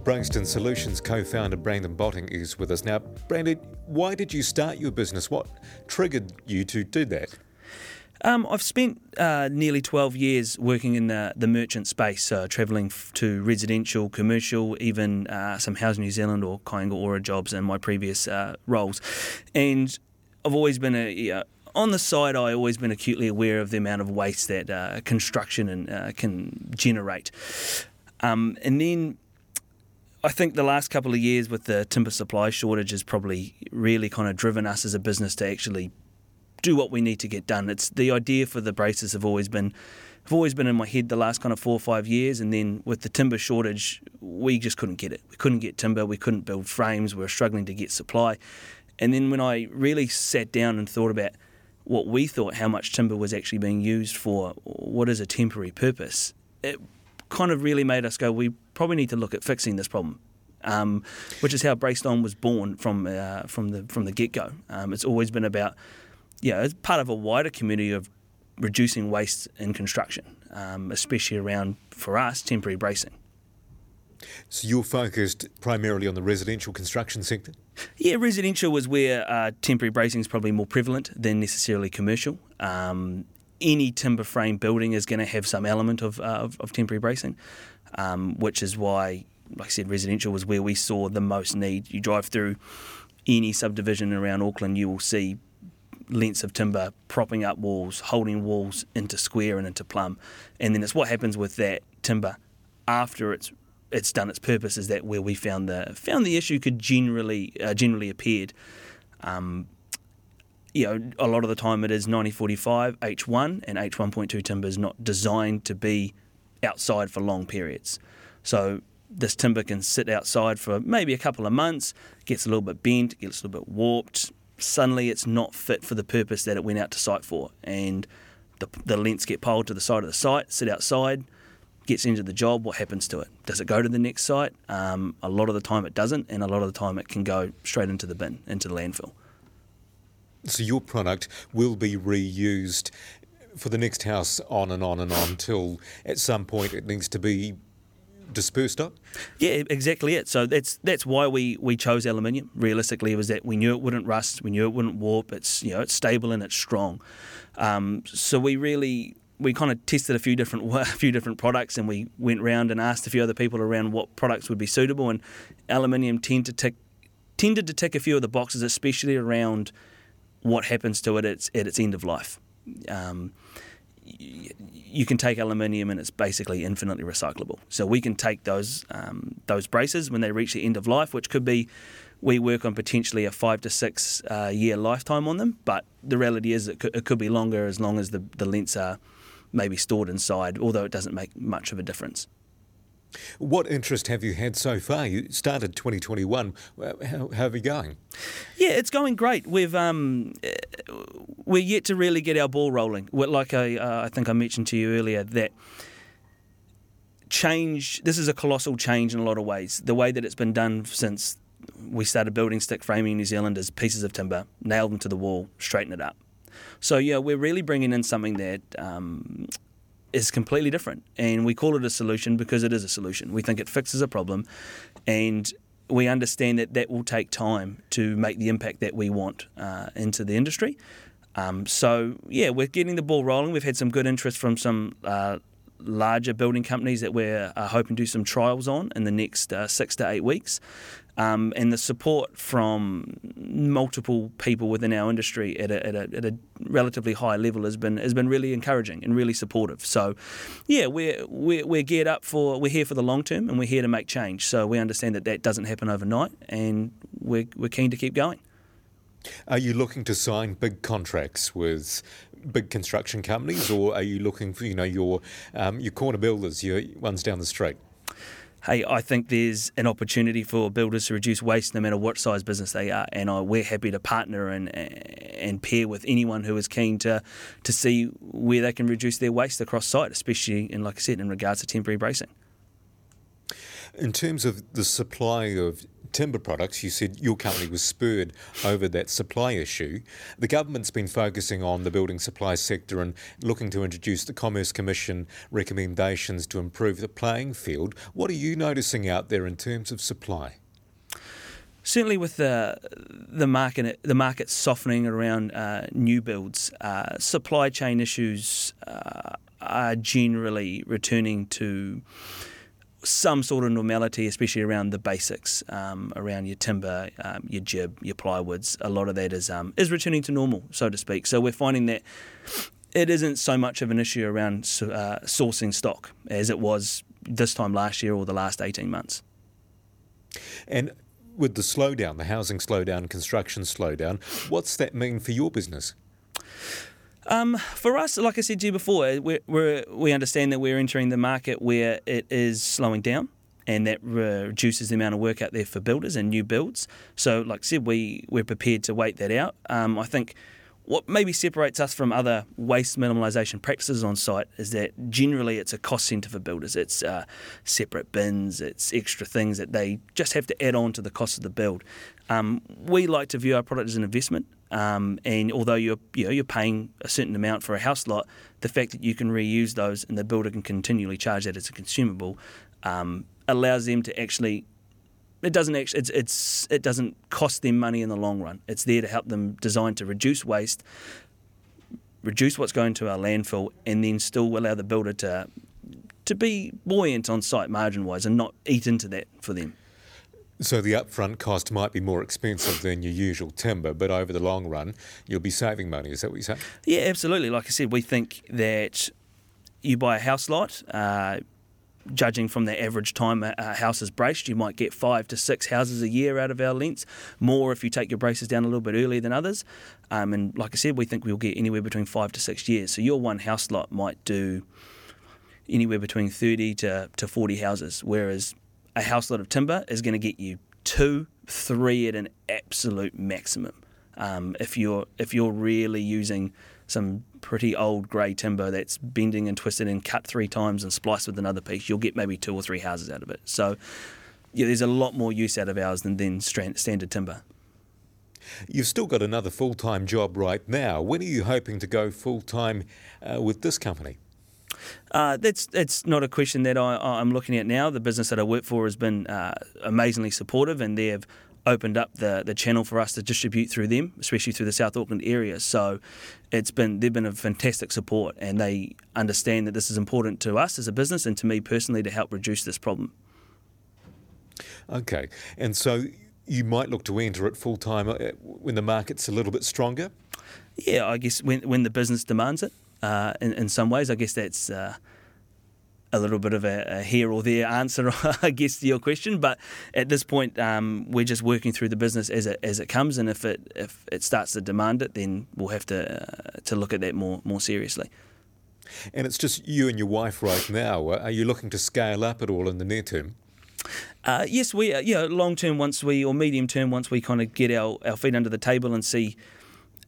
Bracedon Solutions co founder Brandon Botting is with us now. Brandon, why did you start your business? What triggered you to do that? Um, I've spent uh, nearly 12 years working in the, the merchant space, uh, travelling f- to residential, commercial, even uh, some Housing New Zealand or Kāinga Ora jobs in my previous uh, roles. And I've always been a. on the side, I've always been acutely aware of the amount of waste that uh, construction and, uh, can generate. Um, and then I think the last couple of years with the timber supply shortage has probably really kind of driven us as a business to actually do what we need to get done. It's the idea for the braces have always been have always been in my head the last kind of four or five years, and then with the timber shortage, we just couldn't get it. We couldn't get timber. We couldn't build frames. We were struggling to get supply. And then when I really sat down and thought about what we thought how much timber was actually being used for, what is a temporary purpose, it kind of really made us go, we probably need to look at fixing this problem um, which is how Bracedon was born from uh, from the from the get go. Um, it's always been about, yeah, it's part of a wider community of reducing waste in construction, um, especially around for us temporary bracing. So you're focused primarily on the residential construction sector? Yeah, residential was where uh, temporary bracing is probably more prevalent than necessarily commercial. Um, any timber frame building is going to have some element of, uh, of, of, temporary bracing, um, which is why, like I said, residential was where we saw the most need. You drive through any subdivision around Auckland, you will see lengths of timber propping up walls, holding walls into square and into plumb. And then it's what happens with that timber after it's it's done its purpose is that where we found the found the issue could generally uh, generally appeared. Um, you know, a lot of the time it is 9045 H1 and H1.2 timber is not designed to be outside for long periods. So this timber can sit outside for maybe a couple of months, gets a little bit bent, gets a little bit warped. Suddenly it's not fit for the purpose that it went out to site for. And the, the lengths get piled to the side of the site, sit outside, gets into the job, what happens to it? Does it go to the next site? Um, a lot of the time it doesn't, and a lot of the time it can go straight into the bin, into the landfill. So your product will be reused for the next house on and on and on till at some point it needs to be dispersed up? Yeah, exactly it. So that's that's why we, we chose aluminium. Realistically, was that we knew it wouldn't rust, we knew it wouldn't warp. It's you know it's stable and it's strong. Um, so we really we kind of tested a few different *laughs* a few different products, and we went around and asked a few other people around what products would be suitable. And aluminium tend to tick, tended to tick a few of the boxes, especially around what happens to it at its, at its end of life. Um, you can take aluminium and it's basically infinitely recyclable. So we can take those um, those braces when they reach the end of life, which could be we work on potentially a five to six uh, year lifetime on them, but the reality is it could, it could be longer as long as the, the lengths are maybe stored inside, although it doesn't make much of a difference. What interest have you had so far? You started 2021. How, how are you going? Yeah, it's going great. We've um, we're yet to really get our ball rolling. Like I, uh, I think I mentioned to you earlier that change. This is a colossal change in a lot of ways. The way that it's been done since we started building stick framing in New Zealand is pieces of timber, nail them to the wall, straighten it up. So yeah, we're really bringing in something that um, is completely different, and we call it a solution because it is a solution. We think it fixes a problem, and we understand that that will take time to make the impact that we want uh, into the industry. Um, so yeah, we're getting the ball rolling. We've had some good interest from some uh, larger building companies that we're uh, hoping to do some trials on in the next uh, six to eight weeks. Um, and the support from multiple people within our industry at a, at, a, at a, relatively high level has been has been really encouraging and really supportive. So, yeah, we're, we're we're geared up for we're here for the long term and we're here to make change. So we understand that that doesn't happen overnight, and we're we're keen to keep going. Are you looking to sign big contracts with big construction companies, or are you looking for you know your um, your corner builders, your ones down the street? Hey, I think there's an opportunity for builders to reduce waste no matter what size business they are, and I, we're happy to partner and and pair with anyone who is keen to to see where they can reduce their waste across site, especially in like I said in regards to temporary bracing. In terms of the supply of timber products, you said your company was spurred over that supply issue. The government's been focusing on the building supply sector and looking to introduce the Commerce Commission recommendations to improve the playing field. What are you noticing out there in terms of supply? Certainly, with the the market the market softening around uh, new builds, uh, supply chain issues uh, are generally returning to some sort of normality, especially around the basics, um, around your timber, um, your jib, your plywoods. A lot of that is um, is returning to normal, so to speak. So we're finding that it isn't so much of an issue around uh, sourcing stock as it was this time last year or the last eighteen months. And with the slowdown, the housing slowdown, construction slowdown, what's that mean for your business? Um, for us, like I said to you before, we we understand that we're entering the market where it is slowing down and that reduces the amount of work out there for builders and new builds. So, like I said, we, we're prepared to wait that out. Um, I think what maybe separates us from other waste minimalisation practices on site is that generally it's a cost centre for builders. It's uh, separate bins, it's extra things that they just have to add on to the cost of the build. Um, we like to view our product as an investment, um, and although you're you know, you're paying a certain amount for a house lot, the fact that you can reuse those and the builder can continually charge that as a consumable um, allows them to actually it doesn't actually it's, it's it doesn't cost them money in the long run. It's there to help them design to reduce waste, reduce what's going to our landfill, and then still allow the builder to to be buoyant on site margin wise and not eat into that for them. So the upfront cost might be more expensive than your usual timber, but over the long run, you'll be saving money. Is that what you say? Yeah, absolutely. Like I said, we think that you buy a house lot. Uh, judging from the average time a house is braced, you might get five to six houses a year out of our lengths, more if you take your braces down a little bit earlier than others. Um, and like I said, we think we'll get anywhere between five to six years. So your one house lot might do anywhere between 30 to, to 40 houses, whereas a house lot of timber is going to get you two, three at an absolute maximum. Um, if you're if you're really using some pretty old grey timber that's bending and twisted and cut three times and spliced with another piece, you'll get maybe two or three houses out of it. So yeah, there's a lot more use out of ours than, than standard timber. You've still got another full time job right now. When are you hoping to go full time uh, with this company? Uh, that's that's not a question that I, am looking at now. The business that I work for has been uh, amazingly supportive, and they have opened up the, the channel for us to distribute through them, especially through the South Auckland area. So it's been they've been a fantastic support, and they understand that this is important to us as a business and to me personally to help reduce this problem. Okay, and so you might look to enter it full time uh, when the market's a little bit stronger. Yeah, I guess when when the business demands it. Uh, in, in some ways, I guess that's. Uh, a little bit of a, a, here or there answer, *laughs* I guess, to your question. But at this point, um, we're just working through the business as it as it comes, and if it if it starts to demand it, then we'll have to uh, to look at that more more seriously. And it's just you and your wife right now. Are you looking to scale up at all in the near term? Uh, yes, we uh, yeah long term once we or medium term once we kind of get our, our feet under the table and see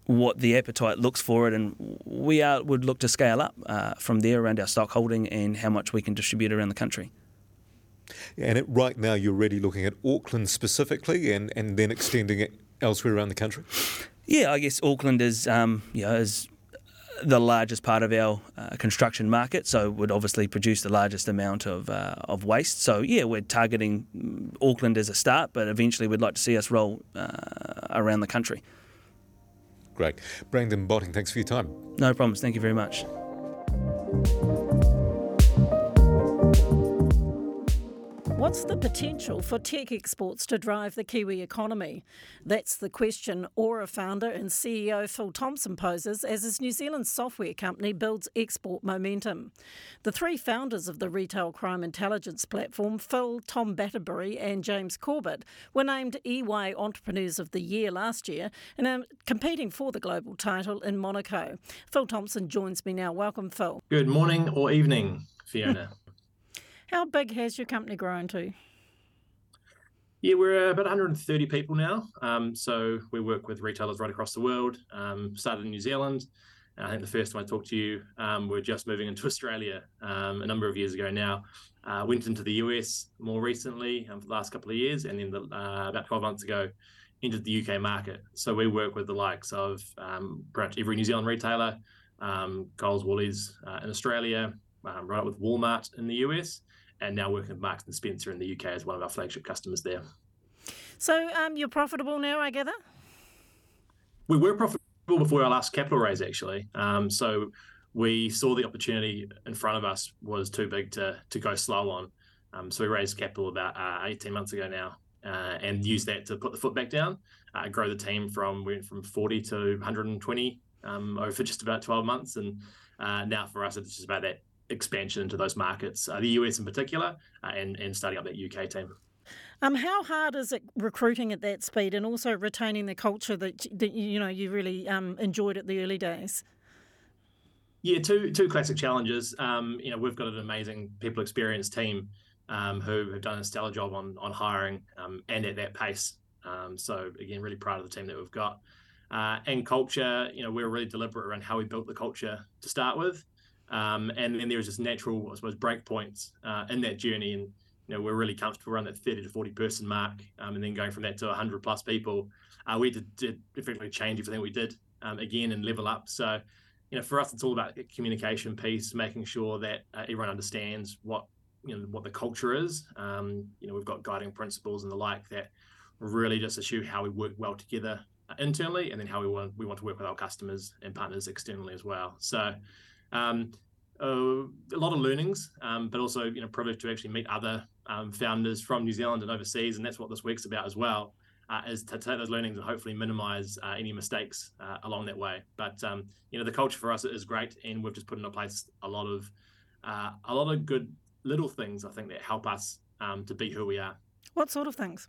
what the appetite looks for it, and we are, would look to scale up uh, from there around our stock holding and how much we can distribute around the country. And it, right now, you're really looking at Auckland specifically, and, and then extending it elsewhere around the country. Yeah, I guess Auckland is um, you know, is the largest part of our uh, construction market, so would obviously produce the largest amount of uh, of waste. So yeah, we're targeting mm, Auckland as a start, but eventually we'd like to see us roll uh, around the country. Great. Brandon Botting, thanks for your time. No problems. Thank you very much. What's the potential for tech exports to drive the Kiwi economy? That's the question Auror founder and CEO Phil Thomson poses as his New Zealand software company builds export momentum. The three founders of the retail crime intelligence platform, Phil, Tom Batterbury, and James Corbett, were named EY Entrepreneurs of the Year last year and are competing for the global title in Monaco. Phil Thomson joins me now. Welcome, Phil. Good morning or evening, Fiona. *laughs* How big has your company grown to? Yeah, we're about 130 people now. Um, so we work with retailers right across the world. Um, started in New Zealand. I think the first time I talked to you, um, we're just moving into *laughs* Australia um, a number of years ago now. Uh, went into the US more recently um, for the last couple of years, and then the, uh, about 12 months ago entered the UK market. So we work with the likes of um, pretty much every New Zealand retailer, Coles, Woolies uh, in Australia, right up with Walmart in the US and now working with Marks and Spencer in the UK as one of our flagship customers there. So um, you're profitable now, I gather. We were profitable before our last capital raise, actually. Um, so we saw the opportunity in front of us was too big to to go slow on. Um, so we raised capital about uh, 18 months ago now, uh, and used that to put the foot back down, uh, grow the team from went from 40 to 120 um, over just about 12 months, and uh, now for us it's just about that expansion into those markets, uh, the US in particular, uh, and and starting up that UK team. Um, how hard is it recruiting at that speed and also retaining the culture that, that you know you really um, enjoyed at the early days? Yeah, two two classic challenges. Um, you know, we've got an amazing people experience team um, who have done a stellar job on on hiring um, and at that pace. Um, so again, really proud of the team that we've got. Uh, and culture, you know, we're really deliberate around how we built the culture to start with. Um, and then there's just natural, I suppose, break points uh, in that journey. And, you know, we're really comfortable around that 30 to 40 person mark. Um, and then going from that to 100 plus people, uh, we did, did effectively change everything we did um, again and level up. So, you know, for us, it's all about the communication piece, making sure that uh, everyone understands what, you know, what the culture is. Um, you know, we've got guiding principles and the like that really just assure how we work well together internally, and then how we want we want to work with our customers and partners externally as well. So. Um, uh, a lot of learnings, um, but also you know privileged to actually meet other um, founders from New Zealand and overseas, and that's what this week's about as well. Uh, is to take those learnings and hopefully minimize uh, any mistakes uh, along that way. But um, you know the culture for us is great, and we've just put into place a lot of uh, a lot of good little things I think that help us um, to be who we are. What sort of things?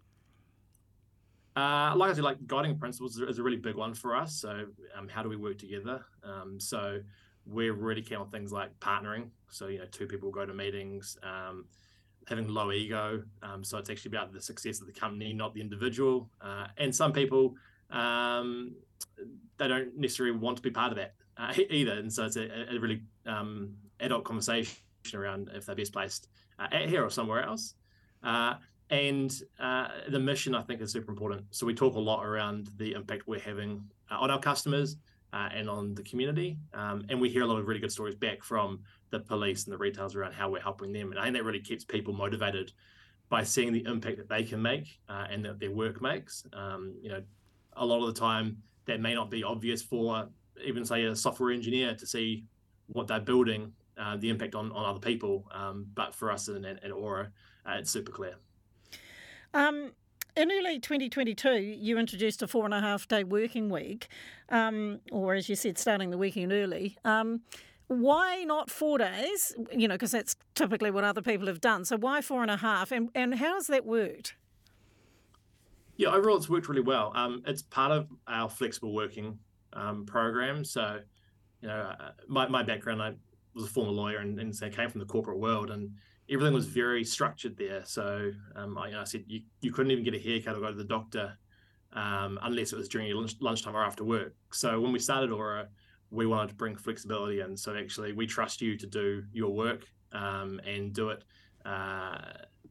Uh, like I said, like guiding principles is a really big one for us. So, um, how do we work together? Um, so, we're really keen on things like partnering. So, you know, two people go to meetings, um, having low ego. Um, so, it's actually about the success of the company, not the individual. Uh, and some people, um, they don't necessarily want to be part of that uh, either. And so, it's a, a really um, adult conversation around if they're best placed uh, at here or somewhere else. Uh, and uh, the mission, I think, is super important. So we talk a lot around the impact we're having uh, on our customers uh, and on the community. Um, and we hear a lot of really good stories back from the police and the retailers around how we're helping them. And I think that really keeps people motivated by seeing the impact that they can make uh, and that their work makes. Um, you know, a lot of the time that may not be obvious for even say a software engineer to see what they're building, uh, the impact on, on other people. Um, but for us in, in Auror, uh, it's super clear. Um, in early 2022, you introduced a four and a half day working week, um, or as you said, starting the weekend early. Um, why not four days? You know, because that's typically what other people have done. So why four and a half? And, and how has that worked? Yeah, overall, it's worked really well. Um, it's part of our flexible working um, program. So, you know, uh, my, my background, I was a former lawyer and, and so I came from the corporate world. And everything was very structured there. So um, I, I, said you, you couldn't even get a haircut or go to the doctor um, unless it was during your lunch, lunchtime or after work. So when we started Auror, we wanted to bring flexibility in. So actually, we trust you to do your work um, and do it uh,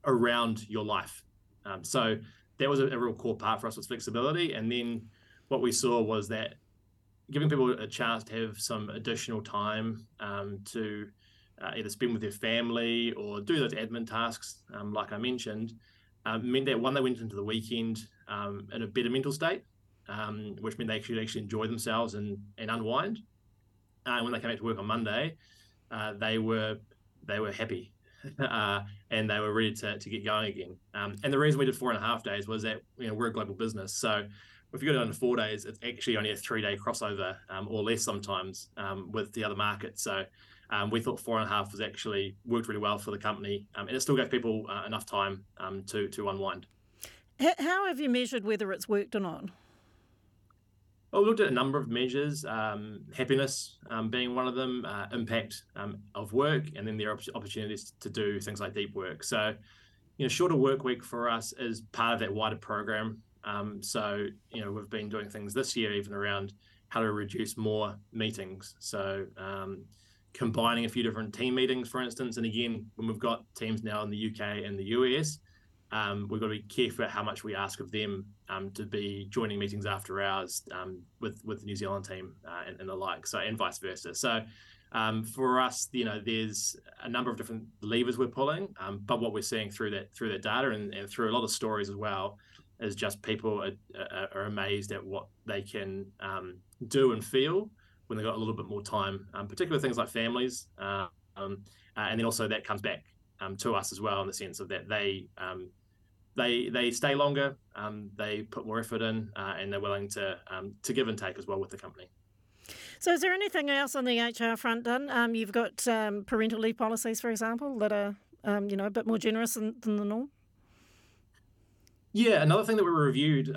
around your life. Um, so that was a, a real core part for us was flexibility. And then what we saw was that giving people a chance to have some additional time um, to uh, either spend with their family or do those admin tasks, um, like I mentioned, um, meant that one, they went into the weekend um, in a better mental state, um, which meant they could actually enjoy themselves and, and unwind. Uh, and when they came back to work on Monday, uh, they were they were happy *laughs* uh, and they were ready to, to get going again. Um, and the reason we did four and a half days was that you know we're a global business, so if you go down to four days, it's actually only a three day crossover um, or less sometimes with the other markets. So um, we thought four and a half was actually worked really well for the company, um, and it still gave people uh, enough time um, to to unwind. How have you measured whether it's worked or not? Well, we looked at a number of measures, um, happiness um, being one of them, uh, impact um, of work, and then there are opportunities to do things like deep work. So, you know, shorter work week for us is part of that wider program. so, you know, we've been doing things this year even around how to reduce more meetings. So, combining a few different team meetings, for instance. And again, when we've got teams now in the UK and the US, um, we've got to be careful how much we ask of them um, to be joining meetings after hours um, with with the New Zealand team uh, and, and, the like. So and vice versa. So um, for us, you know, there's a number of different levers we're pulling, um, but what we're seeing through that through that data and, and through a lot of stories as well is just people are, are amazed at what they can um, do and feel when they've got a little bit more time, um, particularly things like families. Uh, um, uh, and then also that comes back um, to us as well in the sense of that they um, they they stay longer, um, they put more effort in, uh, and they're willing to um, to give and take as well with the company. So, is there anything else on the HR front done? you've got parental leave policies, for example, that are you know a bit more generous than, than the norm. Yeah, another thing that we reviewed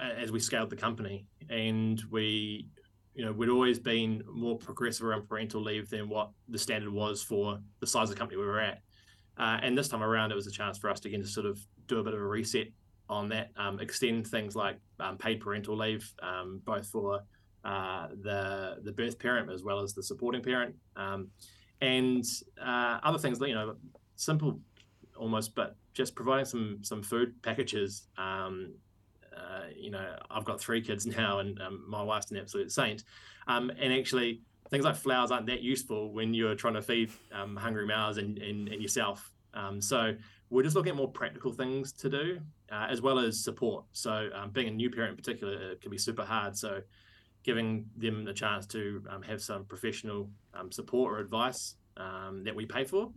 as we scaled the company, and we you know, we'd always been more progressive around parental leave than what the standard was for the size of the company we were at. Uh, and this time around, it was a chance for us to again to sort of do a bit of a reset on that, um, extend things like um, paid parental leave, um, both for uh, the the birth parent as well as the supporting parent, um, and uh, other things. that You know, simple almost, but just providing some some food packages. Uh, you know, I've got three kids *laughs* now, and um, my wife's an absolute saint. Um, and actually, things like flowers aren't that useful when you're trying to feed um, hungry mouths and, and, and yourself. Um, so we're just looking at more practical things to do, uh, as well as support. So um, being a new parent in particular, it can be super hard. So giving them the chance to um, have some professional support or advice that we pay for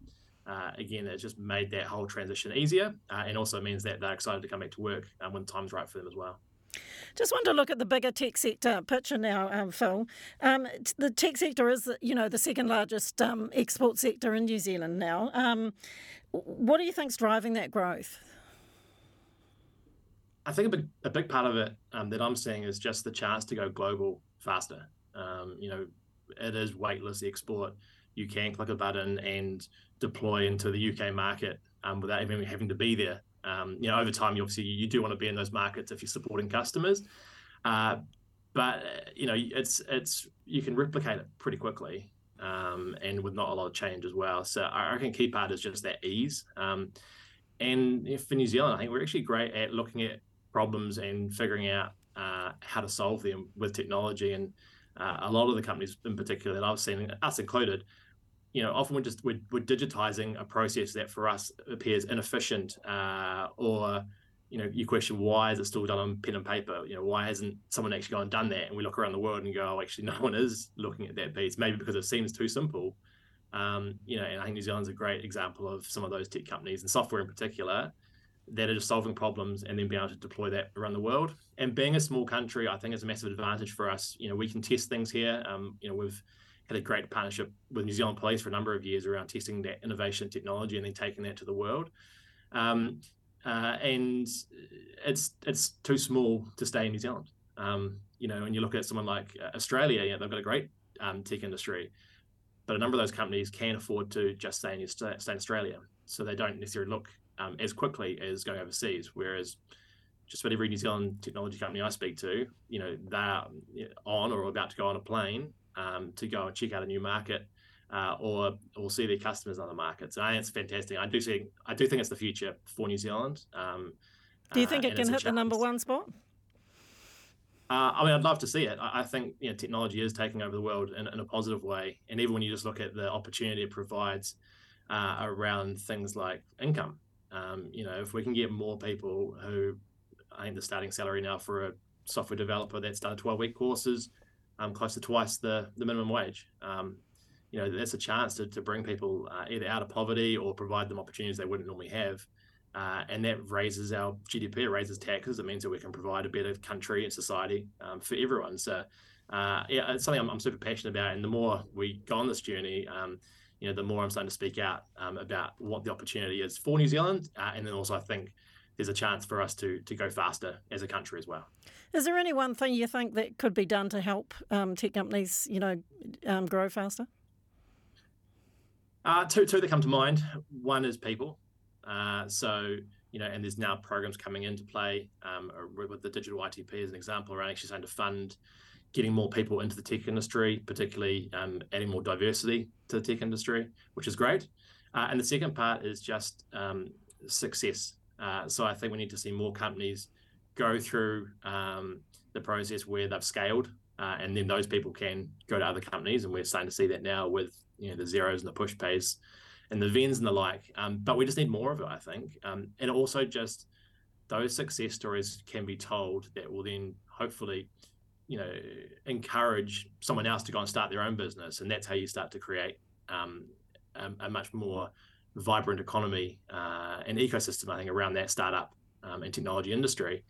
uh, again, it just made that whole transition easier uh, and also means that they're excited to come back to work um, when the time's right for them as well. Just want to look at the bigger tech sector picture now, um, Phil. Um, the tech sector is, you know, the second largest um, export sector in New Zealand now. Um, what do you think's driving that growth? I think a big, a big part of it um, that I'm seeing is just the chance to go global faster. Um, you know, it is weightless export. You can click a button and deploy into the UK market um, without even having to be there. Um, you know, over time, you obviously you do want to be in those markets if you're supporting customers, uh, but you know, it's it's you can replicate it pretty quickly, um, and with not a lot of change as well. So I reckon key part is just that ease. Um, and for New Zealand, I think we're actually great at looking at problems and figuring out uh, how to solve them with technology. And uh, a lot of the companies, in particular, that I've seen, us included, you know, often we're just we're, we're digitizing a process that for us appears inefficient, uh, or you know, you question why is it still done on pen and paper? You know, why hasn't someone actually gone and done that? And we look around the world and go, oh, actually, no one is looking at that piece. Maybe because it seems too simple. Um, you know, and I think New Zealand's a great example of some of those tech companies and software in particular that are just solving problems and then being able to deploy that around the world. And being a small country, I think is a massive advantage for us. You know, we can test things here. Um, you know, we've had a great partnership with New Zealand Police for a number of years around testing that innovation technology and then taking that to the world. Um, uh, and it's it's too small to stay in New Zealand. Um, you know, when you look at someone like uh, Australia, know, they've got a great um, tech industry, but a number of those companies can't afford to just stay in, stay in Australia, so they don't necessarily look um, as quickly as going overseas. Whereas just about every New Zealand technology company I speak to, you know, they're on or about to go on a plane um, to go and check out a new market uh, or or see their customers on the market. So I think it's fantastic. I do think I do think it's the future for New Zealand. Um, do you think uh, it can hit the number one spot? Uh, I mean, I'd love to see it. I, I, think you know technology is taking over the world in, in, a positive way, and even when you just look at the opportunity it provides uh, around things like income, um, you know, if we can get more people who, I think the starting salary now for a software developer that's done 12 week courses um, close to twice the, the minimum wage. Um, you know, that's a chance to, to bring people uh, either out of poverty or provide them opportunities they wouldn't normally have. Uh, and that raises our GDP, it raises taxes. It means that we can provide a better country and society um, for everyone. So, uh, yeah, it's something I'm, I'm, super passionate about. And the more we go on this journey, um, you know, the more I'm starting to speak out um, about what the opportunity is for New Zealand. Uh, and then also, I think there's a chance for us to to go faster as a country as well. Is there any one thing you think that could be done to help um, tech companies, you know, um, grow faster? Uh, two, two that come to mind. One is people. Uh, so you know, and there's now programs coming into play um, with the digital ITP as an example, around actually starting to fund getting more people into the tech industry, particularly um, adding more diversity to the tech industry, which is great. Uh, and the second part is just um, success. Uh, so I think we need to see more companies go through um, the process where they've scaled, uh, and then those people can go to other companies, and we're starting to see that now with you know the Xeros and the Pushpays and the Vends and the like. Um, but we just need more of it, I think, um, and also just those success stories can be told that will then hopefully you know encourage someone else to go and start their own business and that's how you start to create um, a, a, much more vibrant economy uh, and ecosystem i think around that startup um, and technology industry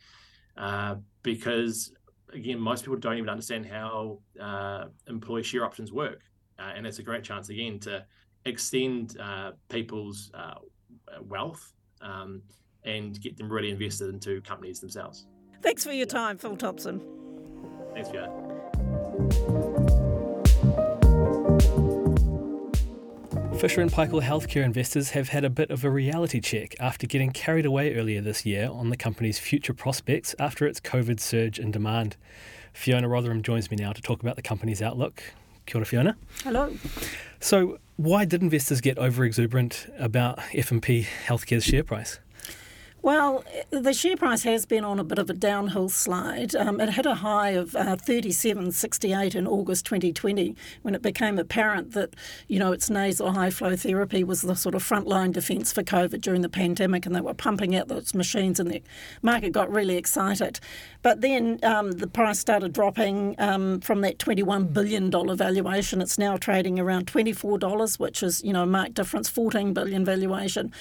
uh, because again most people don't even understand how uh, employee share options work. Uh, and it's a great chance again to extend uh, people's uh, wealth um, and get them really invested into companies themselves. Thanks for your time phil thomson. Thanks for Fisher and Paykel healthcare investors have had a bit of a reality check after getting carried away earlier this year on the company's future prospects after its COVID surge in demand. Fiona Rotherham joins me now to talk about the company's outlook. Kia ora, Fiona. Hello. So, why did investors get over exuberant about F&P Healthcare's share price? Well, the share price has been on a bit of a downhill slide. Um, it hit a high of uh, 37.68 in August 2020 when it became apparent that, you know, its nasal high flow therapy was the sort of frontline defence for COVID during the pandemic and they were pumping out those machines and the market got really excited. But then um, the price started dropping um, from that $21 billion valuation. It's now trading around $24, which is, you know, a marked difference, 14 billion valuation.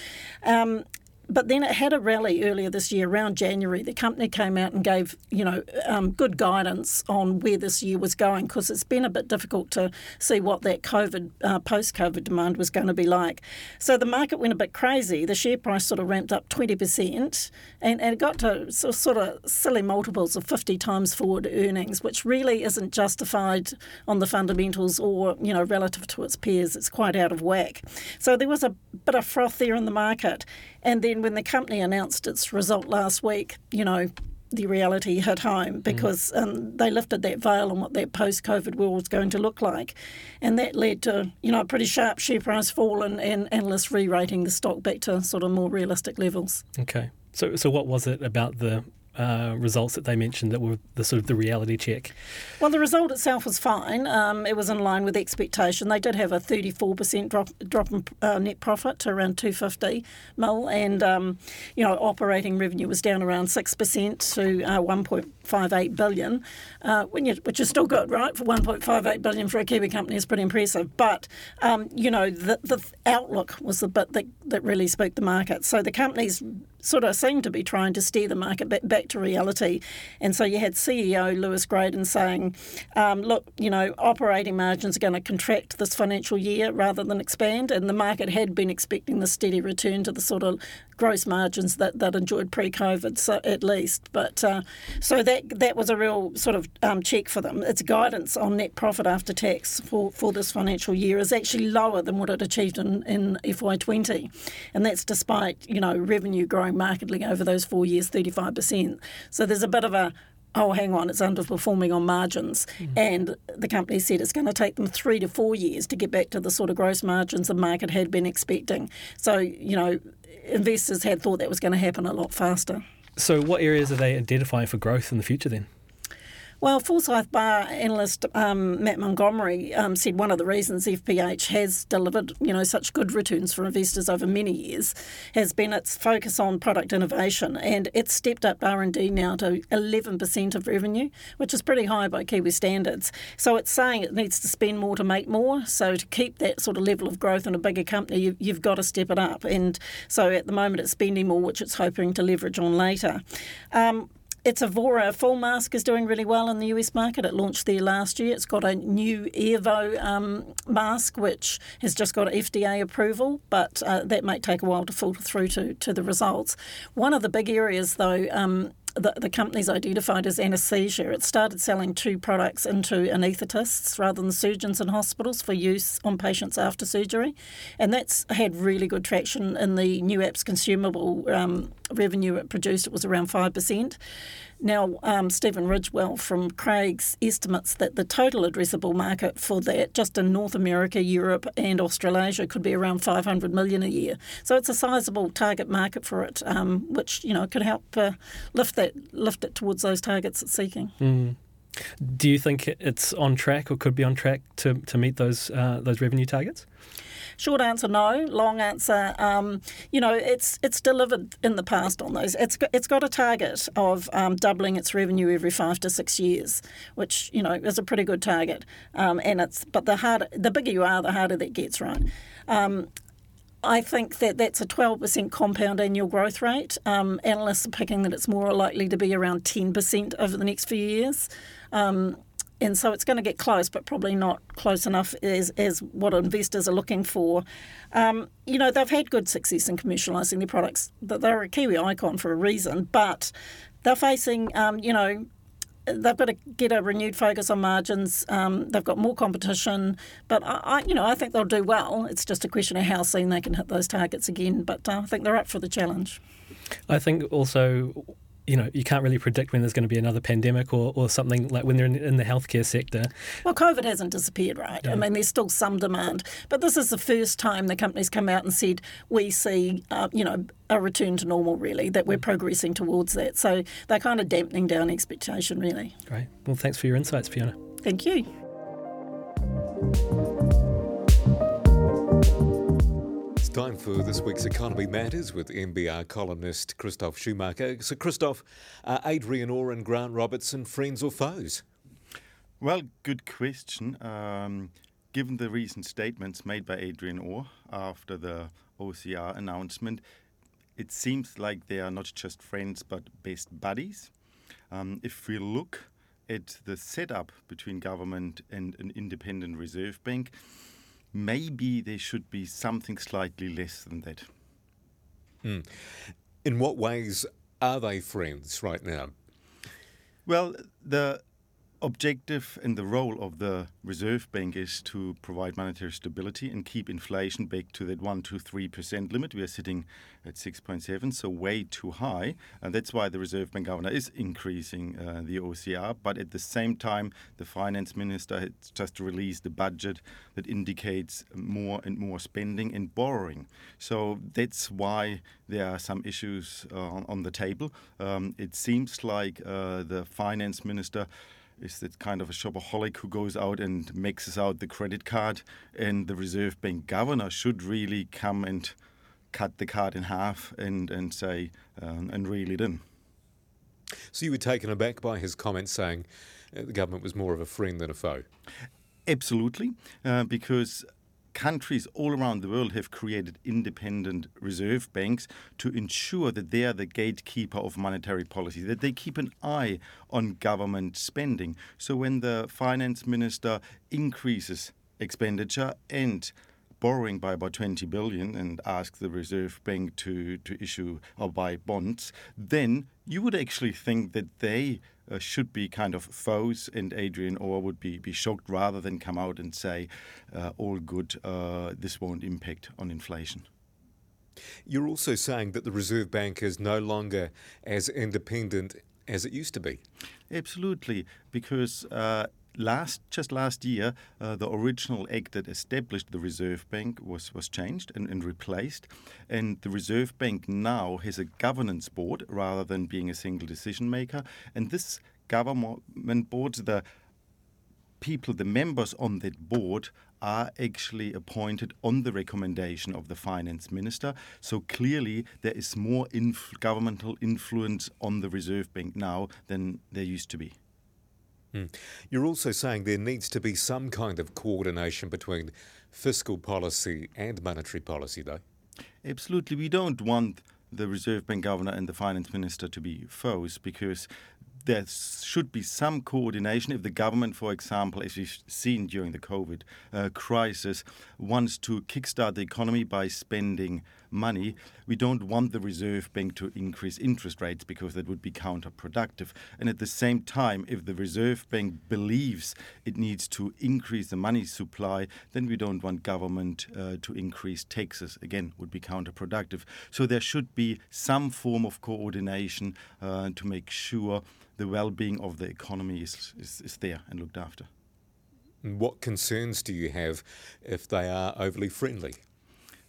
Um, but then it had a rally earlier this year, around January. The company came out and gave, you know, um, good guidance on where this year was going because it's been a bit difficult to see what that COVID, uh, post-COVID demand was going to be like. So the market went a bit crazy. The share price sort of ramped up 20% and, and it got to sort of silly multiples of 50 times forward earnings, which really isn't justified on the fundamentals or, you know, relative to its peers. It's quite out of whack. So there was a bit of froth there in the market. And then when the company announced its result last week, you know, the reality hit home mm. because mm. um, they lifted that veil on what that post-COVID world was going to look like, and that led to you know a pretty sharp share price fall and, and analysts re-rating the stock back to sort of more realistic levels. Okay, so so what was it about the uh, results that they mentioned that were the sort of the reality check? Well, the result itself was fine. Um, it was in line with expectation. They did have a 34% drop drop in uh, net profit to around 250 mil, and um, you know operating revenue was down around six percent to uh, 1.58 billion, uh, you, which is still good, right? For 1.58 billion for a Kiwi company is pretty impressive. But um, you know the the outlook was the bit that that really spooked the market. So the company's sort of seemed to be trying to steer the market back, back to reality. And so you had CEO Lewis Gradon saying, um, look, you know, operating margins are going to contract this financial year rather than expand. And the market had been expecting the steady return to the sort of gross margins that, that enjoyed pre-COVID, so at least. But uh, so that that was a real sort of um, check for them. Its guidance on net profit after tax for, for this financial year is actually lower than what it achieved in, in FY20, and that's despite you know revenue growing markedly over those four years, 35%. So there's a bit of a oh, hang on, it's underperforming on margins. Mm-hmm. And the company said it's going to take them three to four years to get back to the sort of gross margins the market had been expecting. So, you know, investors had thought that was going to happen a lot faster. So, what areas are they identifying for growth in the future then? Well, Forsyth Barr analyst um, Matt Montgomery um, said one of the reasons FPH has delivered, you know, such good returns for investors over many years has been its focus on product innovation, and it's stepped up R&D now to 11% of revenue, which is pretty high by Kiwi standards. So it's saying it needs to spend more to make more. So to keep that sort of level of growth in a bigger company, you, you've got to step it up. And so at the moment, it's spending more, which it's hoping to leverage on later. Um, its Evora full mask is doing really well in the US market. It launched there last year. It's got a new Airvo um, mask, which has just got FDA approval, but uh, that may take a while to filter through to, to the results. One of the big areas, though, um, the, the company's identified as anaesthesia. It started selling two products into anaesthetists rather than surgeons in hospitals for use on patients after surgery. And that's had really good traction in the new apps consumable um, revenue it produced. It was around 5%. Now, um, Stephen Ridgewell from Craig's estimates that the total addressable market for that, just in North America, Europe, and Australasia, could be around 500 million a year. So it's a sizable target market for it, um, which you know could help uh, lift that lift it towards those targets it's seeking. Mm. Do you think it's on track or could be on track to, to meet those uh, those revenue targets? Short answer, no. Long answer, um, you know, it's it's delivered in the past on those. It's got, it's got a target of um, doubling its revenue every five to six years, which you know is a pretty good target. Um, and it's but the harder, the bigger you are, the harder that gets, right? Um, I think that that's a 12% compound annual growth rate. Um, analysts are picking that it's more likely to be around 10% over the next few years. Um, and so it's going to get close, but probably not close enough as, as what investors are looking for. Um, you know, they've had good success in commercialising their products. They're a Kiwi icon for a reason, but they're facing, um, you know, they've got to get a renewed focus on margins. Um, they've got more competition, but I, I, you know, I think they'll do well. It's just a question of how soon they can hit those targets again. But uh, I think they're up for the challenge. I think also you know, you can't really predict when there's going to be another pandemic or, or something like when they're in, in the healthcare sector. Well, COVID hasn't disappeared, right? Yeah. I mean, there's still some demand. But this is the first time the company's come out and said, we see, uh, you know, a return to normal, really, that we're progressing towards that. So they're kind of dampening down expectation, really. Great. Well, thanks for your insights, Fiona. Thank you. Time for this week's Economy Matters with NBR columnist Christoph Schumacher. So, Christoph, are Adrian Orr and Grant Robertson friends or foes? Well, good question. Um, given the recent statements made by Adrian Orr after the OCR announcement, it seems like they are not just friends but best buddies. Um, if we look at the setup between government and an independent reserve bank, maybe there should be something slightly less than that. Mm. In what ways are they friends right now? Well, the objective and the role of the Reserve Bank is to provide monetary stability and keep inflation back to that 1 to 3% limit. We are sitting at 6.7, so way too high. And that's why the Reserve Bank governor is increasing uh, the OCR. But at the same time, the finance minister has just released a budget that indicates more and more spending and borrowing. So that's why there are some issues uh, on, the table. Um, it seems like uh, the finance minister is that kind of a shopaholic who goes out and maxes out the credit card, and the Reserve Bank governor should really come and cut the card in half and and say um, and reel it in. So you were taken aback by his comments saying uh, the government was more of a friend than a foe. Absolutely, uh, because countries all around the world have created independent reserve banks to ensure that they are the gatekeeper of monetary policy, that they keep an eye on government spending. So when the finance minister increases expenditure and borrowing by about 20 billion and ask the Reserve Bank to, to issue or buy bonds, then you would actually think that they uh, should be kind of foes, and Adrian Orr would be, be shocked rather than come out and say, uh, all good, uh, this won't impact on inflation. You're also saying that the Reserve Bank is no longer as independent as it used to be. Absolutely, because uh, last just last year, uh, the original act that established the Reserve Bank was was changed and, and, replaced, and the Reserve Bank now has a governance board rather than being a single decision maker. And this government board, the people, the members on that board are actually appointed on the recommendation of the finance minister. So clearly, there is more inf- governmental influence on the Reserve Bank now than there used to be. Mm. You're also saying there needs to be some kind of coordination between fiscal policy and monetary policy, though. Absolutely. We don't want the Reserve Bank governor and the finance minister to be foes because there should be some coordination if the government, for example, as we've seen during the COVID uh, crisis, wants to kickstart the economy by spending money. We don't want the Reserve Bank to increase interest rates because that would be counterproductive. And at the same time, if the Reserve Bank believes it needs to increase the money supply, then we don't want government uh, to increase taxes. Again, would be counterproductive. So there should be some form of coordination uh, to make sure the well-being of the economy is, is, is there and looked after. What concerns do you have if they are overly friendly?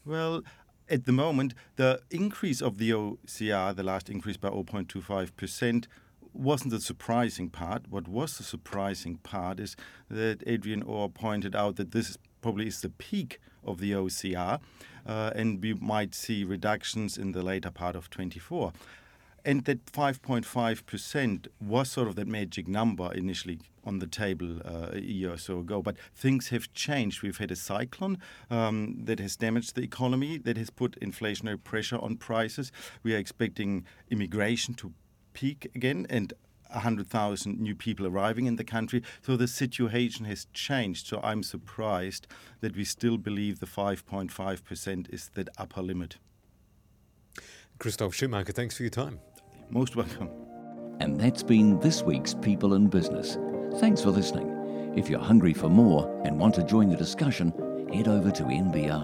Well, at the moment, the increase of the OCR, the last increase by 0.25%, wasn't the surprising part. What was the surprising part is that Adrian Orr pointed out that this probably is the peak of the OCR, uh, and we might see reductions in the later part of 24. And that 5.5% was sort of that magic number initially on the table uh, a year or so ago. But things have changed. We've had a cyclone um, that has damaged the economy, that has put inflationary pressure on prices. We are expecting immigration to peak again and 100,000 new people arriving in the country. So the situation has changed. So I'm surprised that we still believe the 5.5% is that upper limit. Christoph Schumacher, thanks for your time. Most welcome. And that's been this week's People in Business. Thanks for listening. If you're hungry for more and want to join the discussion, head over to nbr.co.nz.